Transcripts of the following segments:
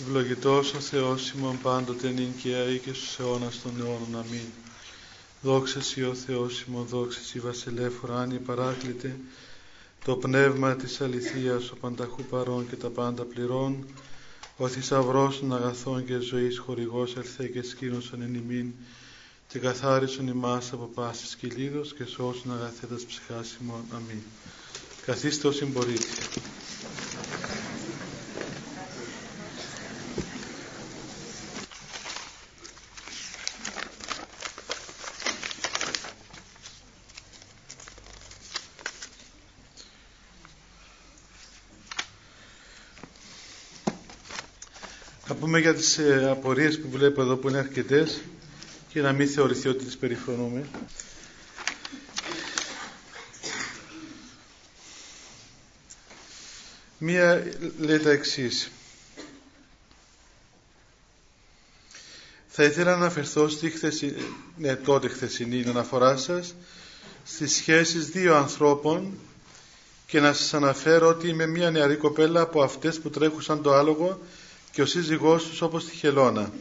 Ευλογητός ο Θεός ημών πάντοτε νυν και αεί και στους αιώνας των αιώνων. Αμήν. Δόξα Σοι ο Θεός ημών, δόξα Σοι βασιλεύ ουράνιε παράκλητε, το πνεύμα της αληθείας, ο πανταχού παρών και τα πάντα πληρών, ο θησαυρός των αγαθών και ζωής χορηγός ελθέ και σκήνωσον εν ημίν, και καθάρισον ημάς από πάσης κυλίδος και σώσον αγαθέτας ψυχάς ημών. Αμήν. Καθίστε όσοι μπορείτε. Πούμε για τις ε, απορίες που βλέπω εδώ που είναι αρκετές και να μην θεωρηθεί ότι τις περιφρονούμε. Μία λέει τα εξής. Θα ήθελα να αναφερθώ στη χθεση... ναι, τότε χθεσινή αναφορά σας στις σχέσεις δύο ανθρώπων και να σας αναφέρω ότι είμαι μια νεαρή κοπέλα από αυτές που τρέχουσαν το άλογο και ο σύζυγός τους όπως τη χελώνα.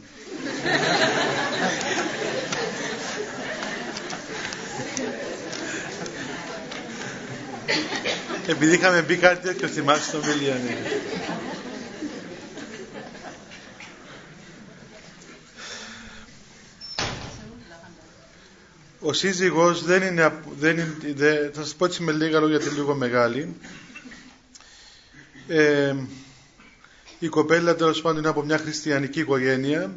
Επειδή είχαμε μπει κάτι τέτοιο θυμάσαι στο Μιλιανή. Ο σύζυγος δεν είναι, δεν είναι δεν, θα σας πω έτσι με λίγα λόγια γιατί λίγο μεγάλη. Ε, η κοπέλα τέλος πάντων είναι από μια χριστιανική οικογένεια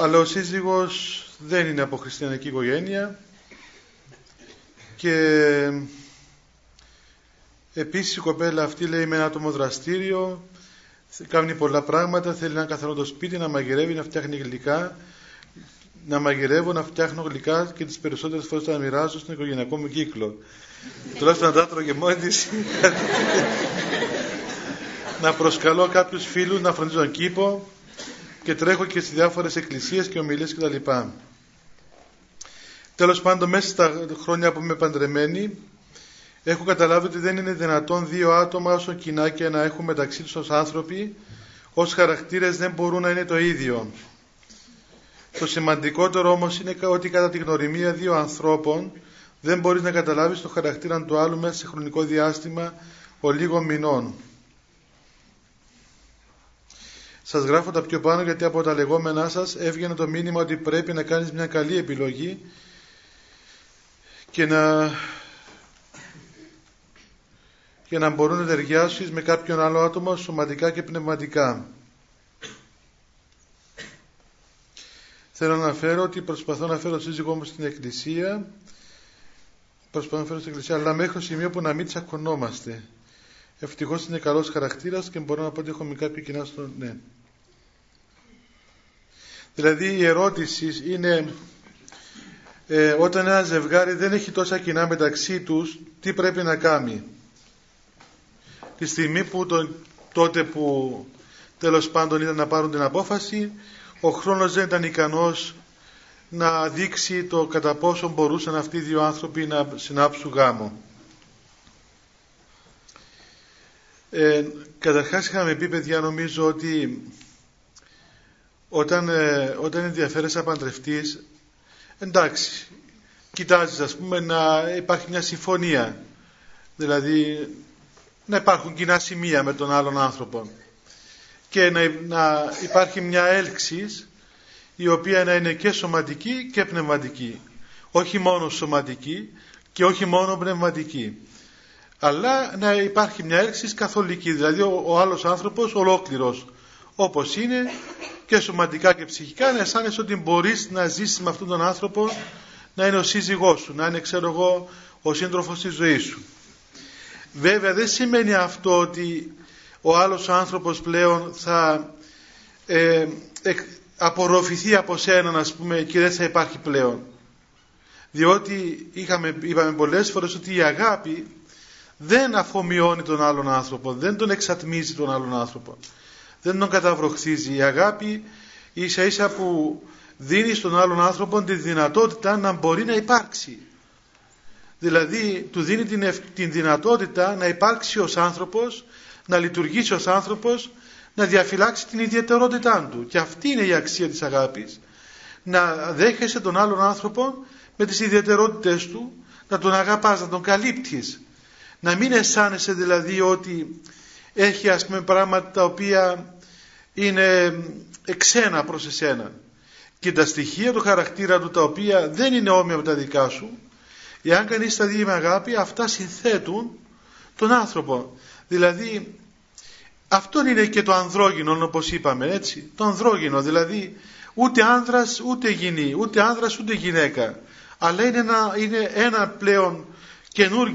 αλλά ο σύζυγος δεν είναι από χριστιανική οικογένεια και επίσης η κοπέλα αυτή λέει με ένα άτομο δραστήριο κάνει πολλά πράγματα, θέλει να καθαρό το σπίτι, να μαγειρεύει, να φτιάχνει γλυκά να μαγειρεύω, να φτιάχνω γλυκά και τις περισσότερες φορές να μοιράζω στον οικογενειακό μου κύκλο. Τουλάχιστον να τα τρώγε μόνη της να προσκαλώ κάποιους φίλους να φροντίζω τον κήπο και τρέχω και στις διάφορες εκκλησίες και ομιλίες κτλ. Τέλος πάντων μέσα στα χρόνια που είμαι παντρεμένη έχω καταλάβει ότι δεν είναι δυνατόν δύο άτομα όσο κοινά και να έχουν μεταξύ τους ως άνθρωποι ως χαρακτήρες δεν μπορούν να είναι το ίδιο. Το σημαντικότερο όμως είναι ότι κατά τη γνωριμία δύο ανθρώπων δεν μπορείς να καταλάβεις το χαρακτήρα του άλλου μέσα σε χρονικό διάστημα ο λίγων μηνών. Σας γράφω τα πιο πάνω γιατί από τα λεγόμενά σας έβγαινε το μήνυμα ότι πρέπει να κάνεις μια καλή επιλογή και να, και να μπορούν να ταιριάσεις με κάποιον άλλο άτομο σωματικά και πνευματικά. Θέλω να αναφέρω ότι προσπαθώ να φέρω σύζυγό μου στην εκκλησία προσπαθώ να φέρω στην εκκλησία αλλά μέχρι το σημείο που να μην τσακωνόμαστε. Ευτυχώς είναι καλός χαρακτήρας και μπορώ να πω ότι έχουμε κάποια κοινά στο... Ναι. Δηλαδή η ερώτηση είναι ε, όταν ένα ζευγάρι δεν έχει τόσα κοινά μεταξύ τους τι πρέπει να κάνει; Τη στιγμή που το, τότε που τέλος πάντων ήταν να πάρουν την απόφαση ο χρόνος δεν ήταν ικανός να δείξει το κατά πόσο μπορούσαν αυτοί οι δύο άνθρωποι να συνάψουν γάμο. Ε, καταρχάς είχαμε πει παιδιά νομίζω ότι όταν, ε, όταν ενδιαφέρεσαι να παντρευτείς εντάξει κοιτάζεις ας πούμε να υπάρχει μια συμφωνία. Δηλαδή να υπάρχουν κοινά σημεία με τον άλλον άνθρωπο. Και να, να υπάρχει μια έλξη η οποία να είναι και σωματική και πνευματική. Όχι μόνο σωματική και όχι μόνο πνευματική αλλά να υπάρχει μια έλξη καθολική δηλαδή ο, ο άλλος άνθρωπος ολόκληρος όπως είναι και σωματικά και ψυχικά να αισθάνεσαι ότι μπορείς να ζήσεις με αυτόν τον άνθρωπο να είναι ο σύζυγός σου, να είναι ξέρω εγώ ο σύντροφος της ζωής σου. Βέβαια δεν σημαίνει αυτό ότι ο άλλος άνθρωπος πλέον θα ε, απορροφηθεί από σένα ας πούμε και δεν θα υπάρχει πλέον. Διότι είχαμε, είπαμε πολλές φορές ότι η αγάπη δεν αφομοιώνει τον άλλον άνθρωπο, δεν τον εξατμίζει τον άλλον άνθρωπο δεν τον καταβροχθίζει. Η αγάπη ίσα ίσα που δίνει στον άλλον άνθρωπο τη δυνατότητα να μπορεί να υπάρξει. Δηλαδή του δίνει την, την δυνατότητα να υπάρξει ως άνθρωπος, να λειτουργήσει ως άνθρωπος, να διαφυλάξει την ιδιαιτερότητά του. Και αυτή είναι η αξία της αγάπης. Να δέχεσαι τον άλλον άνθρωπο με τις ιδιαιτερότητες του, να τον αγαπάς, να τον καλύπτεις. Να μην αισθάνεσαι δηλαδή ότι έχει ας πούμε πράγματα τα οποία είναι εξένα προς εσένα. Και τα στοιχεία του χαρακτήρα του τα οποία δεν είναι όμοια με τα δικά σου εάν κανείς τα δει με αγάπη αυτά συνθέτουν τον άνθρωπο. Δηλαδή αυτό είναι και το ανδρόγυνο όπως είπαμε έτσι. Το ανδρόγυνο δηλαδή ούτε άνδρας ούτε γυνή ούτε άνδρας ούτε γυναίκα. Αλλά είναι ένα, είναι ένα πλέον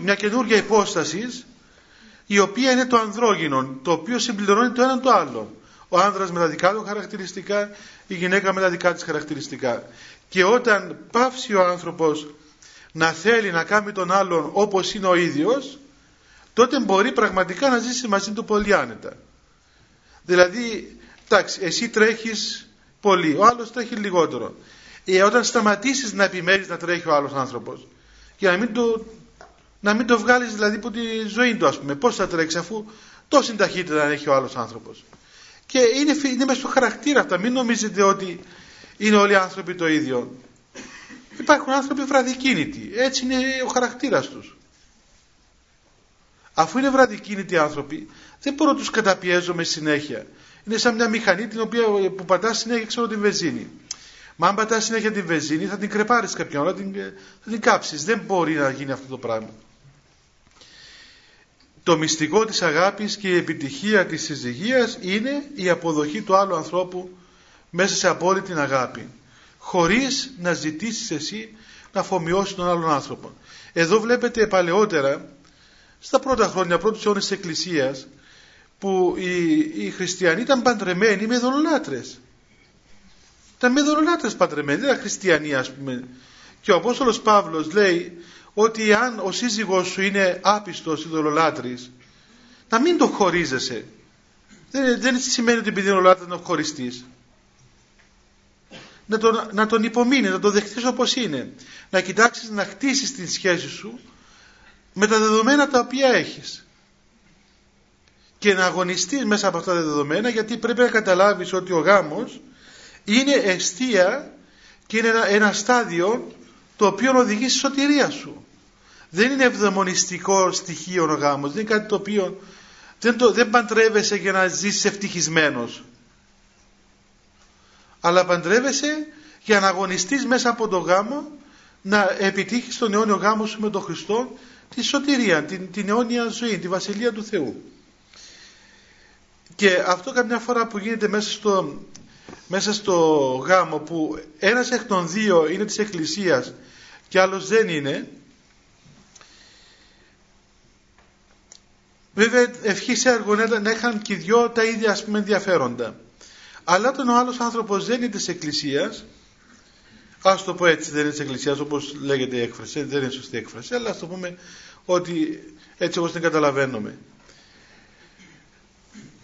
μια καινούργια υπόσταση η οποία είναι το ανδρόγυνο το οποίο συμπληρώνει το ένα το άλλο. Ο άνδρας με τα δικά του χαρακτηριστικά η γυναίκα με τα δικά της χαρακτηριστικά. Και όταν πάυσει ο άνθρωπος να θέλει να κάνει τον άλλον όπως είναι ο ίδιος τότε μπορεί πραγματικά να ζήσει μαζί του πολύ άνετα. Δηλαδή εντάξει εσύ τρέχεις πολύ ο άλλος τρέχει λιγότερο. Ε, όταν σταματήσεις να επιμένεις να τρέχει ο άλλος άνθρωπος για να μην το, να μην το βγάλεις δηλαδή από τη ζωή του ας πούμε πώς θα τρέξει αφού τόση ταχύτητα έχει ο άλλος άνθρωπος και είναι, είναι μέσα στο χαρακτήρα αυτά. Μην νομίζετε ότι είναι όλοι οι άνθρωποι το ίδιο. Υπάρχουν άνθρωποι βραδικίνητοι. Έτσι είναι ο χαρακτήρας τους. Αφού είναι βραδικίνητοι άνθρωποι, δεν μπορώ να τους καταπιέζω με συνέχεια. Είναι σαν μια μηχανή την οποία που πατάς συνέχεια ξέρω την βενζίνη. Μα αν πατάς συνέχεια την βενζίνη θα την κρεπάρεις κάποια ώρα, θα την, θα την κάψεις. Δεν μπορεί να γίνει αυτό το πράγμα το μυστικό της αγάπης και η επιτυχία της συζυγίας είναι η αποδοχή του άλλου ανθρώπου μέσα σε απόλυτη αγάπη χωρίς να ζητήσεις εσύ να αφομοιώσει τον άλλον άνθρωπο. Εδώ βλέπετε παλαιότερα στα πρώτα χρόνια, πρώτους αιώνες της Εκκλησίας που οι, οι χριστιανοί ήταν παντρεμένοι με δολολάτρες. Ήταν με δολολάτρες παντρεμένοι, δεν ήταν χριστιανοί ας πούμε. Και ο Απόστολος Παύλος λέει ότι αν ο σύζυγός σου είναι άπιστος ειδωλολάτρης να μην το χωρίζεσαι. Δεν, δεν σημαίνει ότι επειδή είναι ολάτρης να χωριστείς. Να τον, να τον υπομείνεις, να τον δεχτείς όπως είναι. Να κοιτάξεις να χτίσεις την σχέση σου με τα δεδομένα τα οποία έχεις. Και να αγωνιστείς μέσα από αυτά τα δεδομένα γιατί πρέπει να καταλάβεις ότι ο γάμος είναι αιστεία και είναι ένα, ένα στάδιο το οποίο οδηγεί στη σωτηρία σου. Δεν είναι ευδαιμονιστικό στοιχείο ο γάμος, δεν είναι κάτι το οποίο δεν, το, δεν παντρεύεσαι για να ζήσεις ευτυχισμένος. Αλλά παντρεύεσαι για να αγωνιστείς μέσα από το γάμο να επιτύχεις τον αιώνιο γάμο σου με τον Χριστό τη σωτηρία, την, την αιώνια ζωή, τη βασιλεία του Θεού. Και αυτό καμιά φορά που γίνεται μέσα στο, μέσα στο γάμο που ένας εκ των δύο είναι της Εκκλησίας και άλλος δεν είναι. Βέβαια ευχή σε έργο να είχαν και οι δυο τα ίδια ας πούμε ενδιαφέροντα. Αλλά όταν ο άλλος άνθρωπος δεν είναι της Εκκλησίας ας το πω έτσι δεν είναι της Εκκλησίας όπως λέγεται η έκφραση δεν είναι σωστή έκφραση αλλά ας το πούμε ότι έτσι όπως την καταλαβαίνουμε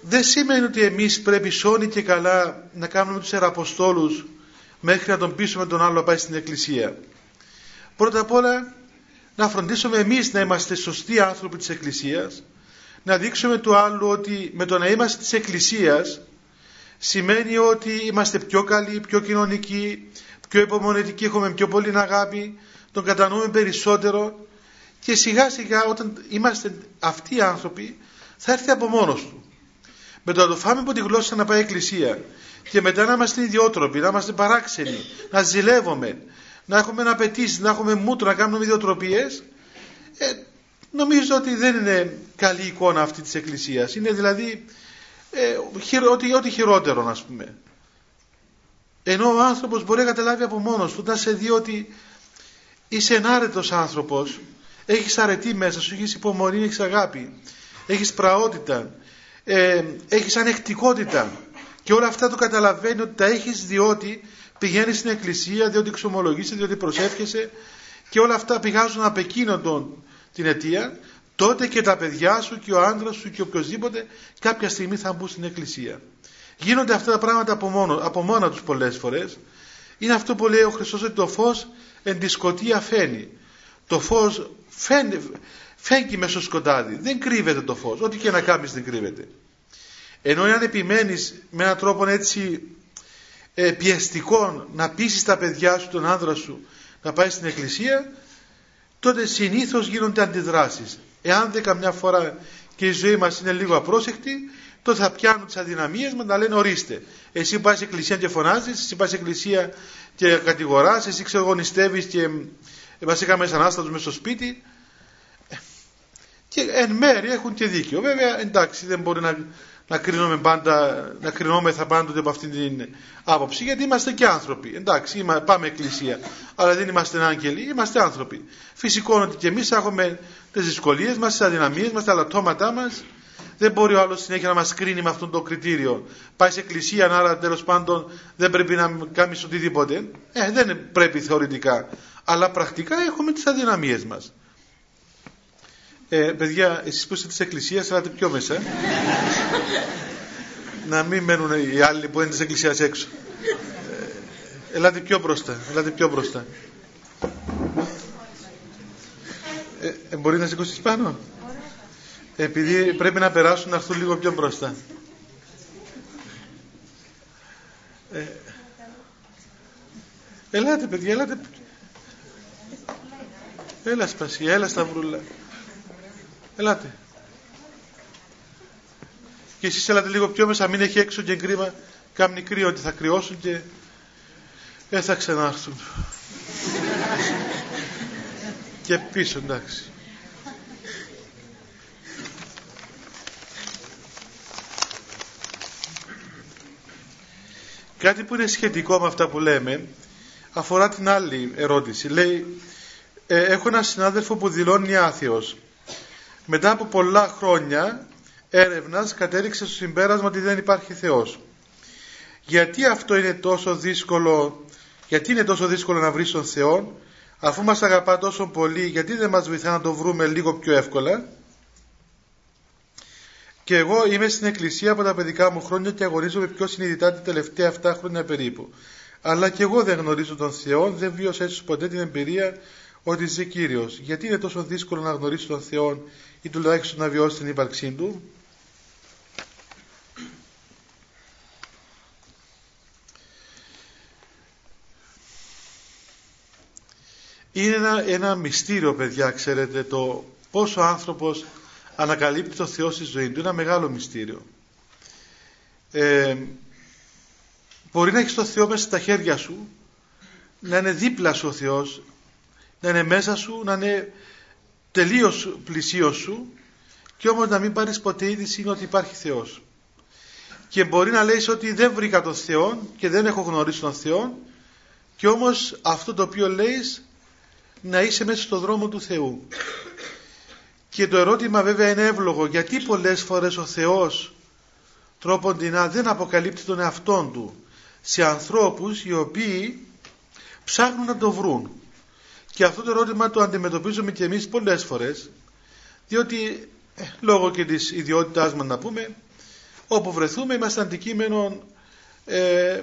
δεν σημαίνει ότι εμείς πρέπει σώνει και καλά να κάνουμε τους εραποστόλους μέχρι να τον πείσουμε τον άλλο να πάει στην εκκλησία. Πρώτα απ' όλα να φροντίσουμε εμείς να είμαστε σωστοί άνθρωποι της εκκλησίας, να δείξουμε του άλλου ότι με το να είμαστε της εκκλησίας σημαίνει ότι είμαστε πιο καλοί, πιο κοινωνικοί, πιο υπομονετικοί, έχουμε πιο πολύ αγάπη, τον κατανοούμε περισσότερο και σιγά σιγά όταν είμαστε αυτοί οι άνθρωποι θα έρθει από μόνος του με το να το φάμε από τη γλώσσα να πάει εκκλησία και μετά να είμαστε ιδιότροποι, να είμαστε παράξενοι, να ζηλεύουμε, να έχουμε απαιτήσεις, να έχουμε μούτρο, να κάνουμε ιδιοτροπίες, ε, νομίζω ότι δεν είναι καλή εικόνα αυτή της Εκκλησίας. Είναι δηλαδή ε, ό,τι, ό,τι χειρότερο, ας πούμε. Ενώ ο άνθρωπος μπορεί να καταλάβει από μόνος του, να σε δει ότι είσαι ενάρετος άνθρωπος, έχεις αρετή μέσα σου, έχεις υπομονή, έχεις αγάπη, έχεις πραότητα, ε, έχεις ανεκτικότητα και όλα αυτά το καταλαβαίνει ότι τα έχεις διότι πηγαίνεις στην εκκλησία, διότι ξομολογείσαι, διότι προσεύχεσαι και όλα αυτά πηγάζουν από εκείνον τον, την αιτία τότε και τα παιδιά σου και ο άντρας σου και οποιοδήποτε κάποια στιγμή θα μπουν στην εκκλησία. Γίνονται αυτά τα πράγματα από, μόνο, από μόνα τους πολλές φορές. Είναι αυτό που λέει ο Χριστός ότι το φως εν τη σκοτία φαίνει. Το φως φαίνει, φέγγει μέσα στο σκοτάδι. Δεν κρύβεται το φως. Ό,τι και να κάνεις δεν κρύβεται. ενώ αν επιμένεις με έναν τρόπο έτσι ε, πιεστικό να πείσεις τα παιδιά σου, τον άνδρα σου να πάει στην εκκλησία τότε συνήθως γίνονται αντιδράσεις εάν δεν καμιά φορά και η ζωή μας είναι λίγο απρόσεκτη τότε θα πιάνουν τις αδυναμίες μας να λένε ορίστε εσύ πας εκκλησία και φωνάζεις εσύ πας εκκλησία και κατηγοράς εσύ ξεγονιστεύεις και μας είχαμε σαν άστατος μέσα στο σπίτι και εν μέρει έχουν και δίκιο βέβαια εντάξει δεν μπορεί να, να κρίνουμε πάντα να κρινόμεθα πάντοτε από αυτήν την άποψη γιατί είμαστε και άνθρωποι εντάξει πάμε εκκλησία αλλά δεν είμαστε άγγελοι είμαστε άνθρωποι φυσικό ότι και εμείς έχουμε τις δυσκολίες μας, τις αδυναμίες μας, τα λατώματά μας δεν μπορεί ο άλλος συνέχεια να μας κρίνει με αυτό το κριτήριο. Πάει σε εκκλησία, άρα τέλος πάντων δεν πρέπει να κάνεις οτιδήποτε. Ε, δεν πρέπει θεωρητικά. Αλλά πρακτικά έχουμε τις αδυναμίες μας. Ε, παιδιά, εσείς που είστε της εκκλησίας, ελάτε πιο μέσα. να μην μένουν οι άλλοι που είναι της εκκλησίας έξω. Ε, ελάτε πιο μπροστά, ελάτε πιο μπροστά. Ε, ε μπορεί να σηκώσεις πάνω; Επειδή πρέπει να περάσουν να έρθουν λίγο πιο μπροστά. Ε, ελάτε παιδιά, ελάτε. Έλα σπασία, έλα σταυρούλα. Ελάτε. Και εσείς έλατε λίγο πιο μέσα, μην έχει έξω και κρίμα. Κάμνη κρύο ότι θα κρυώσουν και δεν θα ξανάρθουν. και πίσω εντάξει. Κάτι που είναι σχετικό με αυτά που λέμε αφορά την άλλη ερώτηση. Λέει, ε, έχω ένα συνάδελφο που δηλώνει άθεος. Μετά από πολλά χρόνια έρευνας κατέληξε στο συμπέρασμα ότι δεν υπάρχει Θεός. Γιατί αυτό είναι τόσο δύσκολο, γιατί είναι τόσο δύσκολο να βρεις τον Θεό, αφού μας αγαπά τόσο πολύ, γιατί δεν μας βοηθά να το βρούμε λίγο πιο εύκολα. Και εγώ είμαι στην εκκλησία από τα παιδικά μου χρόνια και αγωνίζομαι πιο συνειδητά τα τελευταία 7 χρόνια περίπου. Αλλά και εγώ δεν γνωρίζω τον Θεό, δεν βίωσα έτσι ποτέ την εμπειρία ότι ζει κύριος. Γιατί είναι τόσο δύσκολο να γνωρίσει τον Θεό ή τουλάχιστον να βιώσει την ύπαρξή του; Είναι ένα, ένα μυστήριο παιδιά ξέρετε το πόσο άνθρωπος ανακαλύπτει το Θεό στη ζωή του. Είναι ένα μεγάλο μυστήριο. Ε, μπορεί να έχεις το Θεό μέσα στα χέρια σου, να είναι δίπλα σου ο Θεός, να είναι μέσα σου, να είναι τελείως πλησίος σου και όμως να μην πάρεις ποτέ είδηση ότι υπάρχει Θεός. Και μπορεί να λέει ότι δεν βρήκα τον Θεό και δεν έχω γνωρίσει τον Θεό και όμως αυτό το οποίο λέει να είσαι μέσα στο δρόμο του Θεού. Και το ερώτημα βέβαια είναι εύλογο γιατί πολλές φορές ο Θεός τρόποντινά δεν αποκαλύπτει τον εαυτόν του σε ανθρώπους οι οποίοι ψάχνουν να το βρουν. Και αυτό το ερώτημα το αντιμετωπίζουμε και εμείς πολλές φορές διότι ε, λόγω και της ιδιότητάς μας να πούμε όπου βρεθούμε είμαστε αντικείμενο ε,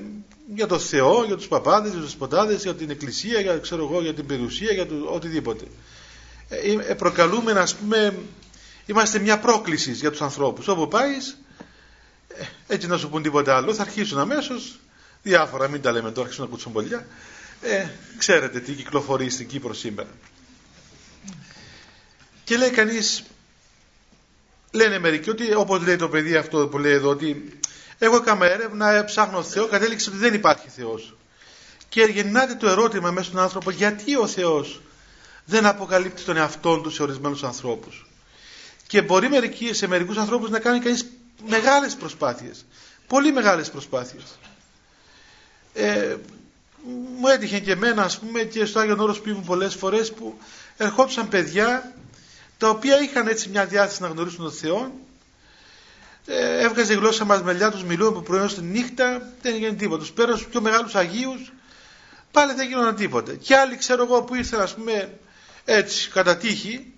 για το Θεό, για τους παπάδες, για τους ποτάδες, για την εκκλησία, για, ξέρω εγώ, για την περιουσία, για το, οτιδήποτε. Ε, ε, προκαλούμε να πούμε είμαστε μια πρόκληση για τους ανθρώπους όπου πάεις ε, έτσι να σου πούν τίποτα άλλο θα αρχίσουν αμέσως διάφορα μην τα λέμε τώρα αρχίσουν να κουτσομπολιά ε, ξέρετε τι κυκλοφορεί στην Κύπρο σήμερα και λέει κανείς λένε μερικοί ότι όπως λέει το παιδί αυτό που λέει εδώ ότι εγώ έκανα έρευνα, ψάχνω Θεό, κατέληξε ότι δεν υπάρχει Θεός. Και γεννάται το ερώτημα μέσα στον άνθρωπο γιατί ο Θεός δεν αποκαλύπτει τον εαυτό του σε ορισμένους ανθρώπους; Και μπορεί μερικοί, σε μερικούς ανθρώπους να κάνει κανείς μεγάλες προσπάθειες. Πολύ μεγάλες προσπάθειες. Ε, μου έτυχε και εμένα ας πούμε και στο Άγιον Όρος που ήμουν πολλές φορές που ερχόντουσαν παιδιά τα οποία είχαν έτσι μια διάθεση να γνωρίσουν τον Θεό. Ε, έβγαζε η γλώσσα μας μελιά τους μιλούν από πρωί στη νύχτα δεν έγινε τίποτα. Τους πέρασαν στους πιο μεγάλους Αγίους πάλι δεν γίνονταν τίποτα. Και άλλοι ξέρω εγώ που ήρθαν ας πούμε έτσι κατά τύχη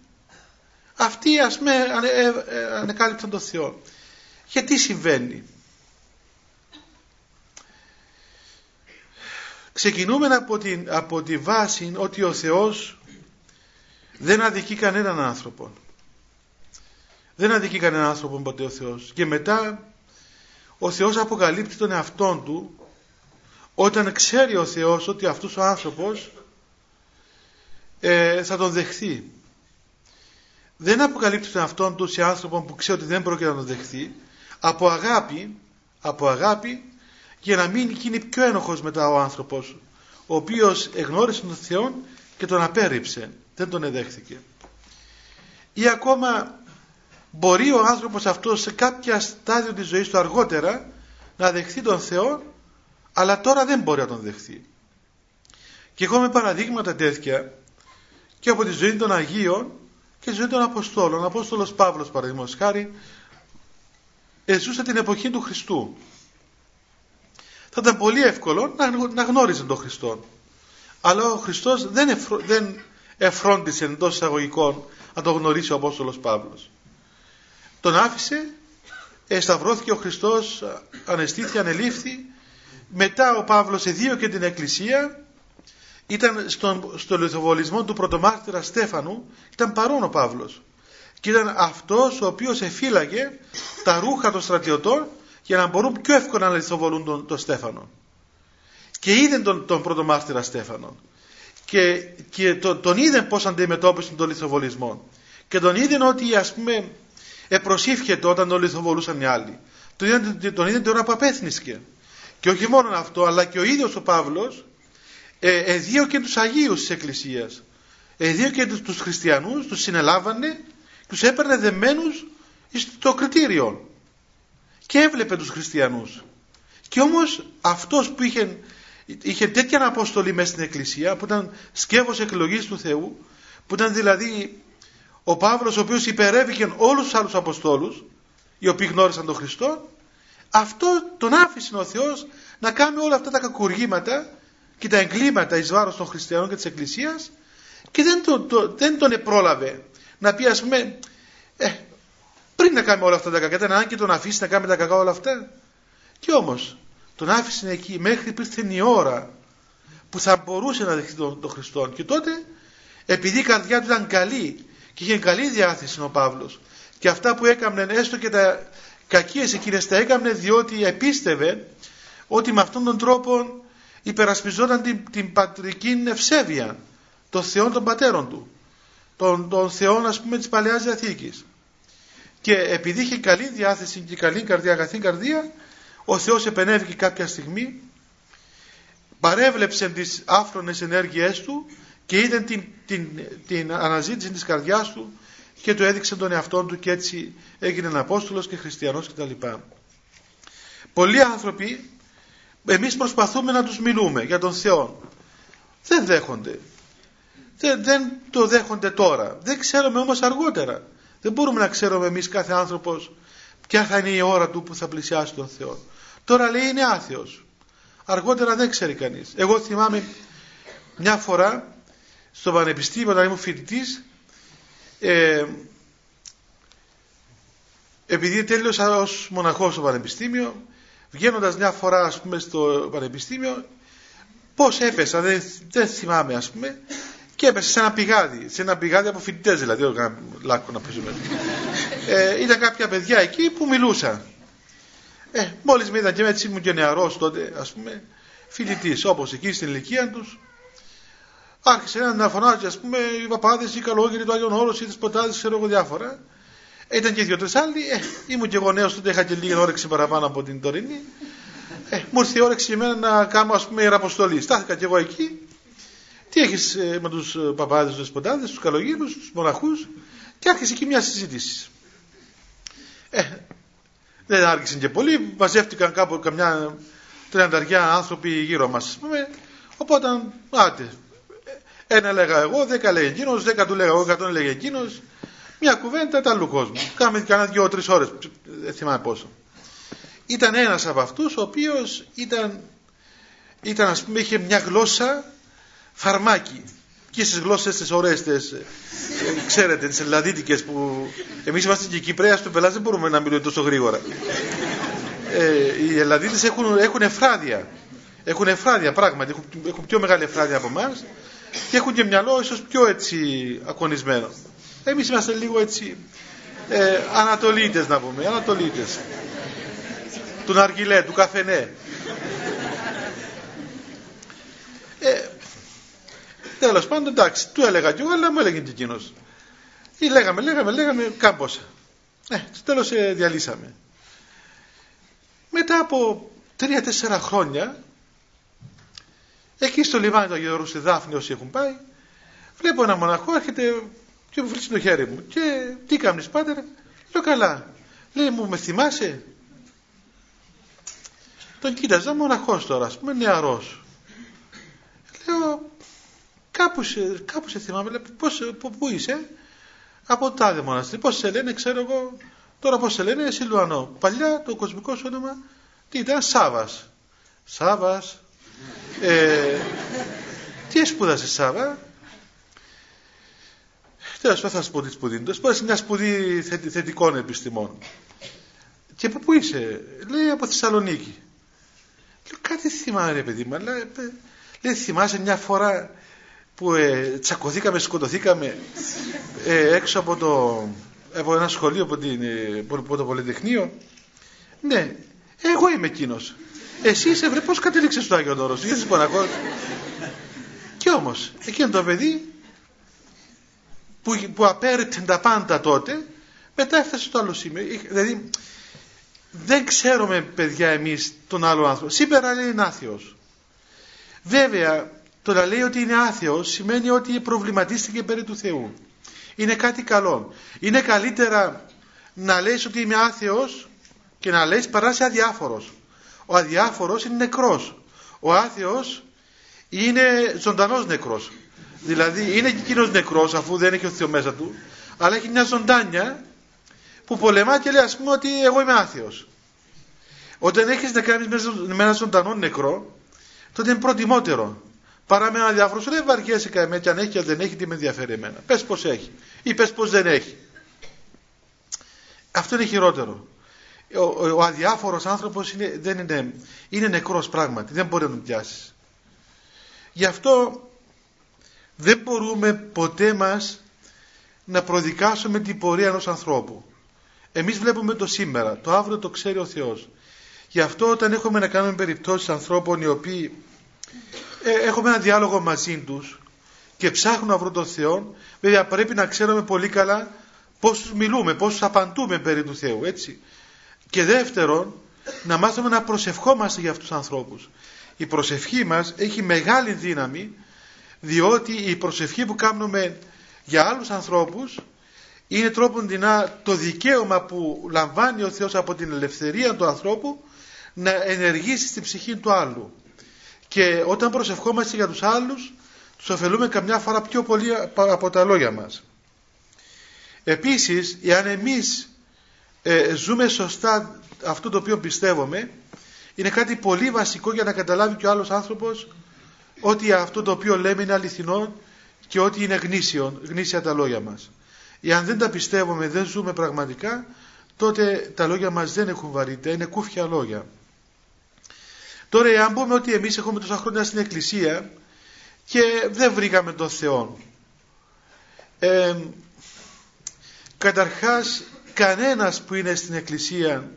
αυτοί ας πούμε ε, ε, ανεκάλυψαν τον Θεό. Γιατί συμβαίνει; Ξεκινούμε από, την, από τη βάση ότι ο Θεός δεν αδικεί κανέναν άνθρωπο δεν αδικεί κανέναν άνθρωπο ποτέ ο Θεός. Και μετά ο Θεός αποκαλύπτει τον εαυτόν του όταν ξέρει ο Θεός ότι αυτός ο άνθρωπος ε, θα τον δεχθεί. Δεν αποκαλύπτει τον εαυτόν του σε άνθρωπο που ξέρει ότι δεν πρόκειται να τον δεχθεί. Από αγάπη, από αγάπη για να μην γίνει πιο ένοχος μετά ο άνθρωπος ο οποίος εγνώρισε τον Θεό και τον απέρριψε, δεν τον εδέχθηκε. Ή ακόμα μπορεί ο άνθρωπος αυτός σε κάποια στάδιο της ζωής του αργότερα να δεχθεί τον Θεό αλλά τώρα δεν μπορεί να τον δεχθεί. Και έχουμε παραδείγματα τέτοια και από τη ζωή των Αγίων και τη ζωή των Αποστόλων. Ο Απόστολος Παύλος παραδείγματος χάρη ζούσε την εποχή του Χριστού. Θα ήταν πολύ εύκολο να, γνώριζε τον Χριστό. Αλλά ο Χριστός δεν, εφρο, δεν εφρόντισε εντός εισαγωγικών να τον γνωρίσει ο Απόστολος Παύλος. Τον άφησε, εσταυρώθηκε ο Χριστός, ανεστήθη, ανελήφθη. Μετά ο Παύλος και την Εκκλησία, ήταν στον, στο λιθοβολισμό του πρωτομάρτυρα Στέφανου, ήταν παρόν ο Παύλος. Και ήταν αυτός ο οποίος εφύλαγε τα ρούχα των στρατιωτών για να μπορούν πιο εύκολα να λιθοβολούν τον, τον Στέφανο. Και είδε τον, τον πρωτομάρτυρα Στέφανο. Και, και το, τον είδε πώς αντιμετώπισε τον λιθοβολισμό. Και τον είδε ότι ας πούμε επροσήφιεται όταν τον λιθοβολούσαν οι άλλοι. Τον είδε, τον είδε την ώρα που απέθνησκε. Και όχι μόνο αυτό, αλλά και ο ίδιος ο Παύλος ε, εδίωκε τους Αγίους της Εκκλησίας. Εδίωκε τους, τους χριστιανούς, τους συνελάβανε, τους έπαιρνε δεμένους στο κριτήριο. Και έβλεπε τους χριστιανούς. Και όμως αυτός που είχε, είχε τέτοια αποστολή μέσα στην Εκκλησία, που ήταν σκεύος εκλογής του Θεού, που ήταν δηλαδή ο Παύλος ο οποίος υπερέβηκε όλους τους άλλους Αποστόλους, οι οποίοι γνώρισαν τον Χριστό, αυτό τον άφησε ο Θεός να κάνει όλα αυτά τα κακουργήματα και τα εγκλήματα εις βάρος των χριστιανών και της Εκκλησίας και δεν τον, το, δεν τον επρόλαβε να πει ας πούμε ε, πριν να κάνει όλα αυτά τα κακά ήταν ανάγκη τον αφήσει να κάνει τα κακά όλα αυτά. Και όμως τον άφησε εκεί μέχρι που ήρθε η ώρα που θα μπορούσε να δεχτεί τον, τον Χριστό και τότε επειδή η καρδιά του ήταν καλή και είχε καλή διάθεση ο Παύλος και αυτά που έκαμνε έστω και τα κακίες εκείνες τα έκαμνε διότι επίστευε ότι με αυτόν τον τρόπο υπερασπιζόταν την, την πατρική ευσέβεια των θεών των πατέρων του των, των θεών ας πούμε της Παλαιάς Διαθήκης και επειδή είχε καλή διάθεση και καλή καρδιά αγαθή καρδία ο Θεός επενέβηκε κάποια στιγμή παρέβλεψε τις άφρονες ενέργειές του και είδε την, την, την αναζήτηση της καρδιάς του και του έδειξε τον εαυτό του και έτσι έγινε Απόστολος και Χριστιανός κτλ. Πολλοί άνθρωποι εμείς προσπαθούμε να τους μιλούμε για τον Θεό. Δεν δέχονται. Δεν, δεν το δέχονται τώρα. Δεν ξέρουμε όμως αργότερα. Δεν μπορούμε να ξέρουμε εμείς κάθε άνθρωπος ποια θα είναι η ώρα του που θα πλησιάσει τον Θεό. Τώρα λέει είναι άθεος. Αργότερα δεν ξέρει κανείς. Εγώ θυμάμαι μια φορά στο πανεπιστήμιο όταν ήμουν φοιτητής, ε, επειδή τέλειωσα ως μοναχός στο πανεπιστήμιο βγαίνοντας μια φορά ας πούμε στο πανεπιστήμιο πώς έπεσα δεν, δεν θυμάμαι ας πούμε και έπεσα σε ένα πηγάδι σε ένα πηγάδι από φοιτητές δηλαδή όχι λάκκο να πέσουμε ε, ήταν κάποια παιδιά εκεί που μιλούσαν ε, μόλις με είδαν και έτσι ήμουν και νεαρός τότε ας πούμε φοιτητής όπως εκεί στην ηλικία τους άρχισε να φωνάζει ας πούμε οι παπάδες, οι καλόγεροι του Άγιον Όρος, οι δεσποτάδες, ξέρω εγώ διάφορα ήταν και δύο-τρεις άλλοι. Ε, ήμουν και εγώ νέος τότε, είχα και λίγη όρεξη παραπάνω από την τωρινή. Ε, μου ήρθε η όρεξη για μένα να κάνω ας πούμε ιεραποστολή. Στάθηκα και εγώ εκεί. Τι έχεις ε, με τους ε, παπάδες, τους δεσποτάδες, τους καλογύρους, τους μοναχούς. Και άρχισε εκεί μια συζήτηση. Ε, δεν άρχισε και πολύ. Μαζεύτηκαν κάπου καμιά τριανταριά άνθρωποι γύρω μας, α πούμε. Οπότε, άτε. Ένα λέγα εγώ, δέκα λέγε εκείνος, δέκα του λέγα εγώ, εκατόν λέγε εκείνος. Μια κουβέντα τα άλλου κόσμου. Κάμε κανένα δύο-τρει ώρες, δεν θυμάμαι πόσο. Ήταν ένας από αυτούς ο οποίος ήταν, ήταν ας πούμε, είχε μια γλώσσα φαρμάκι. Και στις γλώσσες τις ωραίες, ξέρετε, τις ελλαδίτικες που. Εμείς είμαστε και Κυπρέα, στο πελάτη δεν μπορούμε να μιλούμε τόσο γρήγορα. Ε, οι Ελλαδίτες έχουν, έχουν εφράδια. Έχουν εφράδια πράγματι, έχουν, έχουν πιο μεγάλη εφράδια από εμάς και έχουν και μυαλό ίσως πιο έτσι ακονισμένο. Εμείς είμαστε λίγο έτσι ε, ανατολίτες να πούμε, ανατολίτες. του ναργιλέ, του καφενέ. Ε, Τέλος πάντων, εντάξει, του έλεγα κι εγώ, αλλά μου έλεγε και εκείνος. Ή λέγαμε, λέγαμε, λέγαμε, κάμποσα. Ε, στο τέλος ε, διαλύσαμε. Μετά από τρία-τέσσερα χρόνια, εκεί στο λιμάνι του Αγίου στη Δάφνη, όσοι έχουν πάει, βλέπω ένα μοναχό, έρχεται και μου βρίσκει το χέρι μου. Και τι κάνεις, πάτερ, λέω καλά. Λέει, μου με θυμάσαι; Τον κοίταζα μοναχός τώρα, ας πούμε, νεαρός. Λέω, κάπου σε, κάπου σε θυμάμαι, λέει, πώς, πού είσαι, από το τάδε μοναστήρι, πώς σε λένε, ξέρω εγώ, τώρα πώς σε λένε, Σιλουανό. Παλιά το κοσμικό σου όνομα, τι ήταν, Σάβας. Σάβας. Ε, τι σπούδασε Σάβα; Τέλος πάντων θα σου πω τι σπουδή είναι. Σπούδασε μια σπουδή θετικών επιστημών. Και από πού είσαι, λέει από Θεσσαλονίκη. Λέω κάτι θυμάμαι ρε παιδί μου, αλλά λέει θυμάσαι μια φορά που ε, τσακωθήκαμε, σκοτωθήκαμε ε, έξω από, το, από ένα σχολείο από, την, ε, από το Πολυτεχνείο. Ναι, εγώ είμαι εκείνος. Εσύ είσαι βρε πώς κατέληξες στο Άγιο Δώρος, γιατί είσαι Και όμως, εκείνο το παιδί που, που απέρριψε τα πάντα τότε, μετά έφτασε στο άλλο σημείο. Δηλαδή, δεν ξέρουμε παιδιά εμείς τον άλλο άνθρωπο. Σήμερα λέει είναι άθεος. Βέβαια, το να λέει ότι είναι άθεος σημαίνει ότι προβληματίστηκε περί του Θεού. Είναι κάτι καλό. Είναι καλύτερα να λες ότι είμαι άθεος και να λες παρά σε αδιάφορος. Ο αδιάφορος είναι νεκρός. Ο άθεος είναι ζωντανός νεκρός. Δηλαδή είναι και εκείνος νεκρός αφού δεν έχει ο Θεός μέσα του, αλλά έχει μια ζωντάνια που πολεμά και λέει ας πούμε ότι εγώ είμαι άθεος. Όταν έχεις να κάνεις με ένα ζωντανό νεκρό, τότε είναι προτιμότερο. Παρά με ένα διάφορο σου δεν βαριέσαι κανένα και αν έχει και δεν έχει τι με ενδιαφέρει εμένα. Πες πως έχει ή πες πως δεν έχει. Αυτό είναι χειρότερο. Ο, ο, ο αδιάφορος άνθρωπος είναι, δεν είναι, είναι νεκρός πράγματι. Δεν μπορεί να τον πιάσεις. Γι' αυτό δεν μπορούμε ποτέ μας να προδικάσουμε την πορεία ενός ανθρώπου. Εμείς βλέπουμε το σήμερα, το αύριο το ξέρει ο Θεός. Γι' αυτό όταν έχουμε να κάνουμε περιπτώσεις ανθρώπων οι οποίοι ε, έχουμε ένα διάλογο μαζί τους και ψάχνουν να βρουν τον Θεό, βέβαια πρέπει να ξέρουμε πολύ καλά πώς τους μιλούμε, πώς τους απαντούμε περί του Θεού, έτσι. Και δεύτερον, να μάθουμε να προσευχόμαστε για αυτούς τους ανθρώπους. Η προσευχή μας έχει μεγάλη δύναμη, διότι η προσευχή που κάνουμε για άλλους ανθρώπους είναι τρόπον το δικαίωμα που λαμβάνει ο Θεός από την ελευθερία του ανθρώπου να ενεργήσει στην ψυχή του άλλου. Και όταν προσευχόμαστε για τους άλλους, τους ωφελούμε καμιά φορά πιο πολύ από τα λόγια μας. Επίσης, εάν εμείς ε, ζούμε σωστά αυτό το οποίο πιστεύουμε, είναι κάτι πολύ βασικό για να καταλάβει και ο άλλος άνθρωπος ότι αυτό το οποίο λέμε είναι αληθινό και ότι είναι γνήσιο, γνήσια τα λόγια μας. Εάν δεν τα πιστεύουμε, δεν ζούμε πραγματικά, τότε τα λόγια μας δεν έχουν βαρύτητα, είναι κούφια λόγια. Τώρα, εάν πούμε ότι εμείς έχουμε τόσα χρόνια στην Εκκλησία και δεν βρήκαμε τον Θεό, ε, καταρχάς κανένας που είναι στην Εκκλησία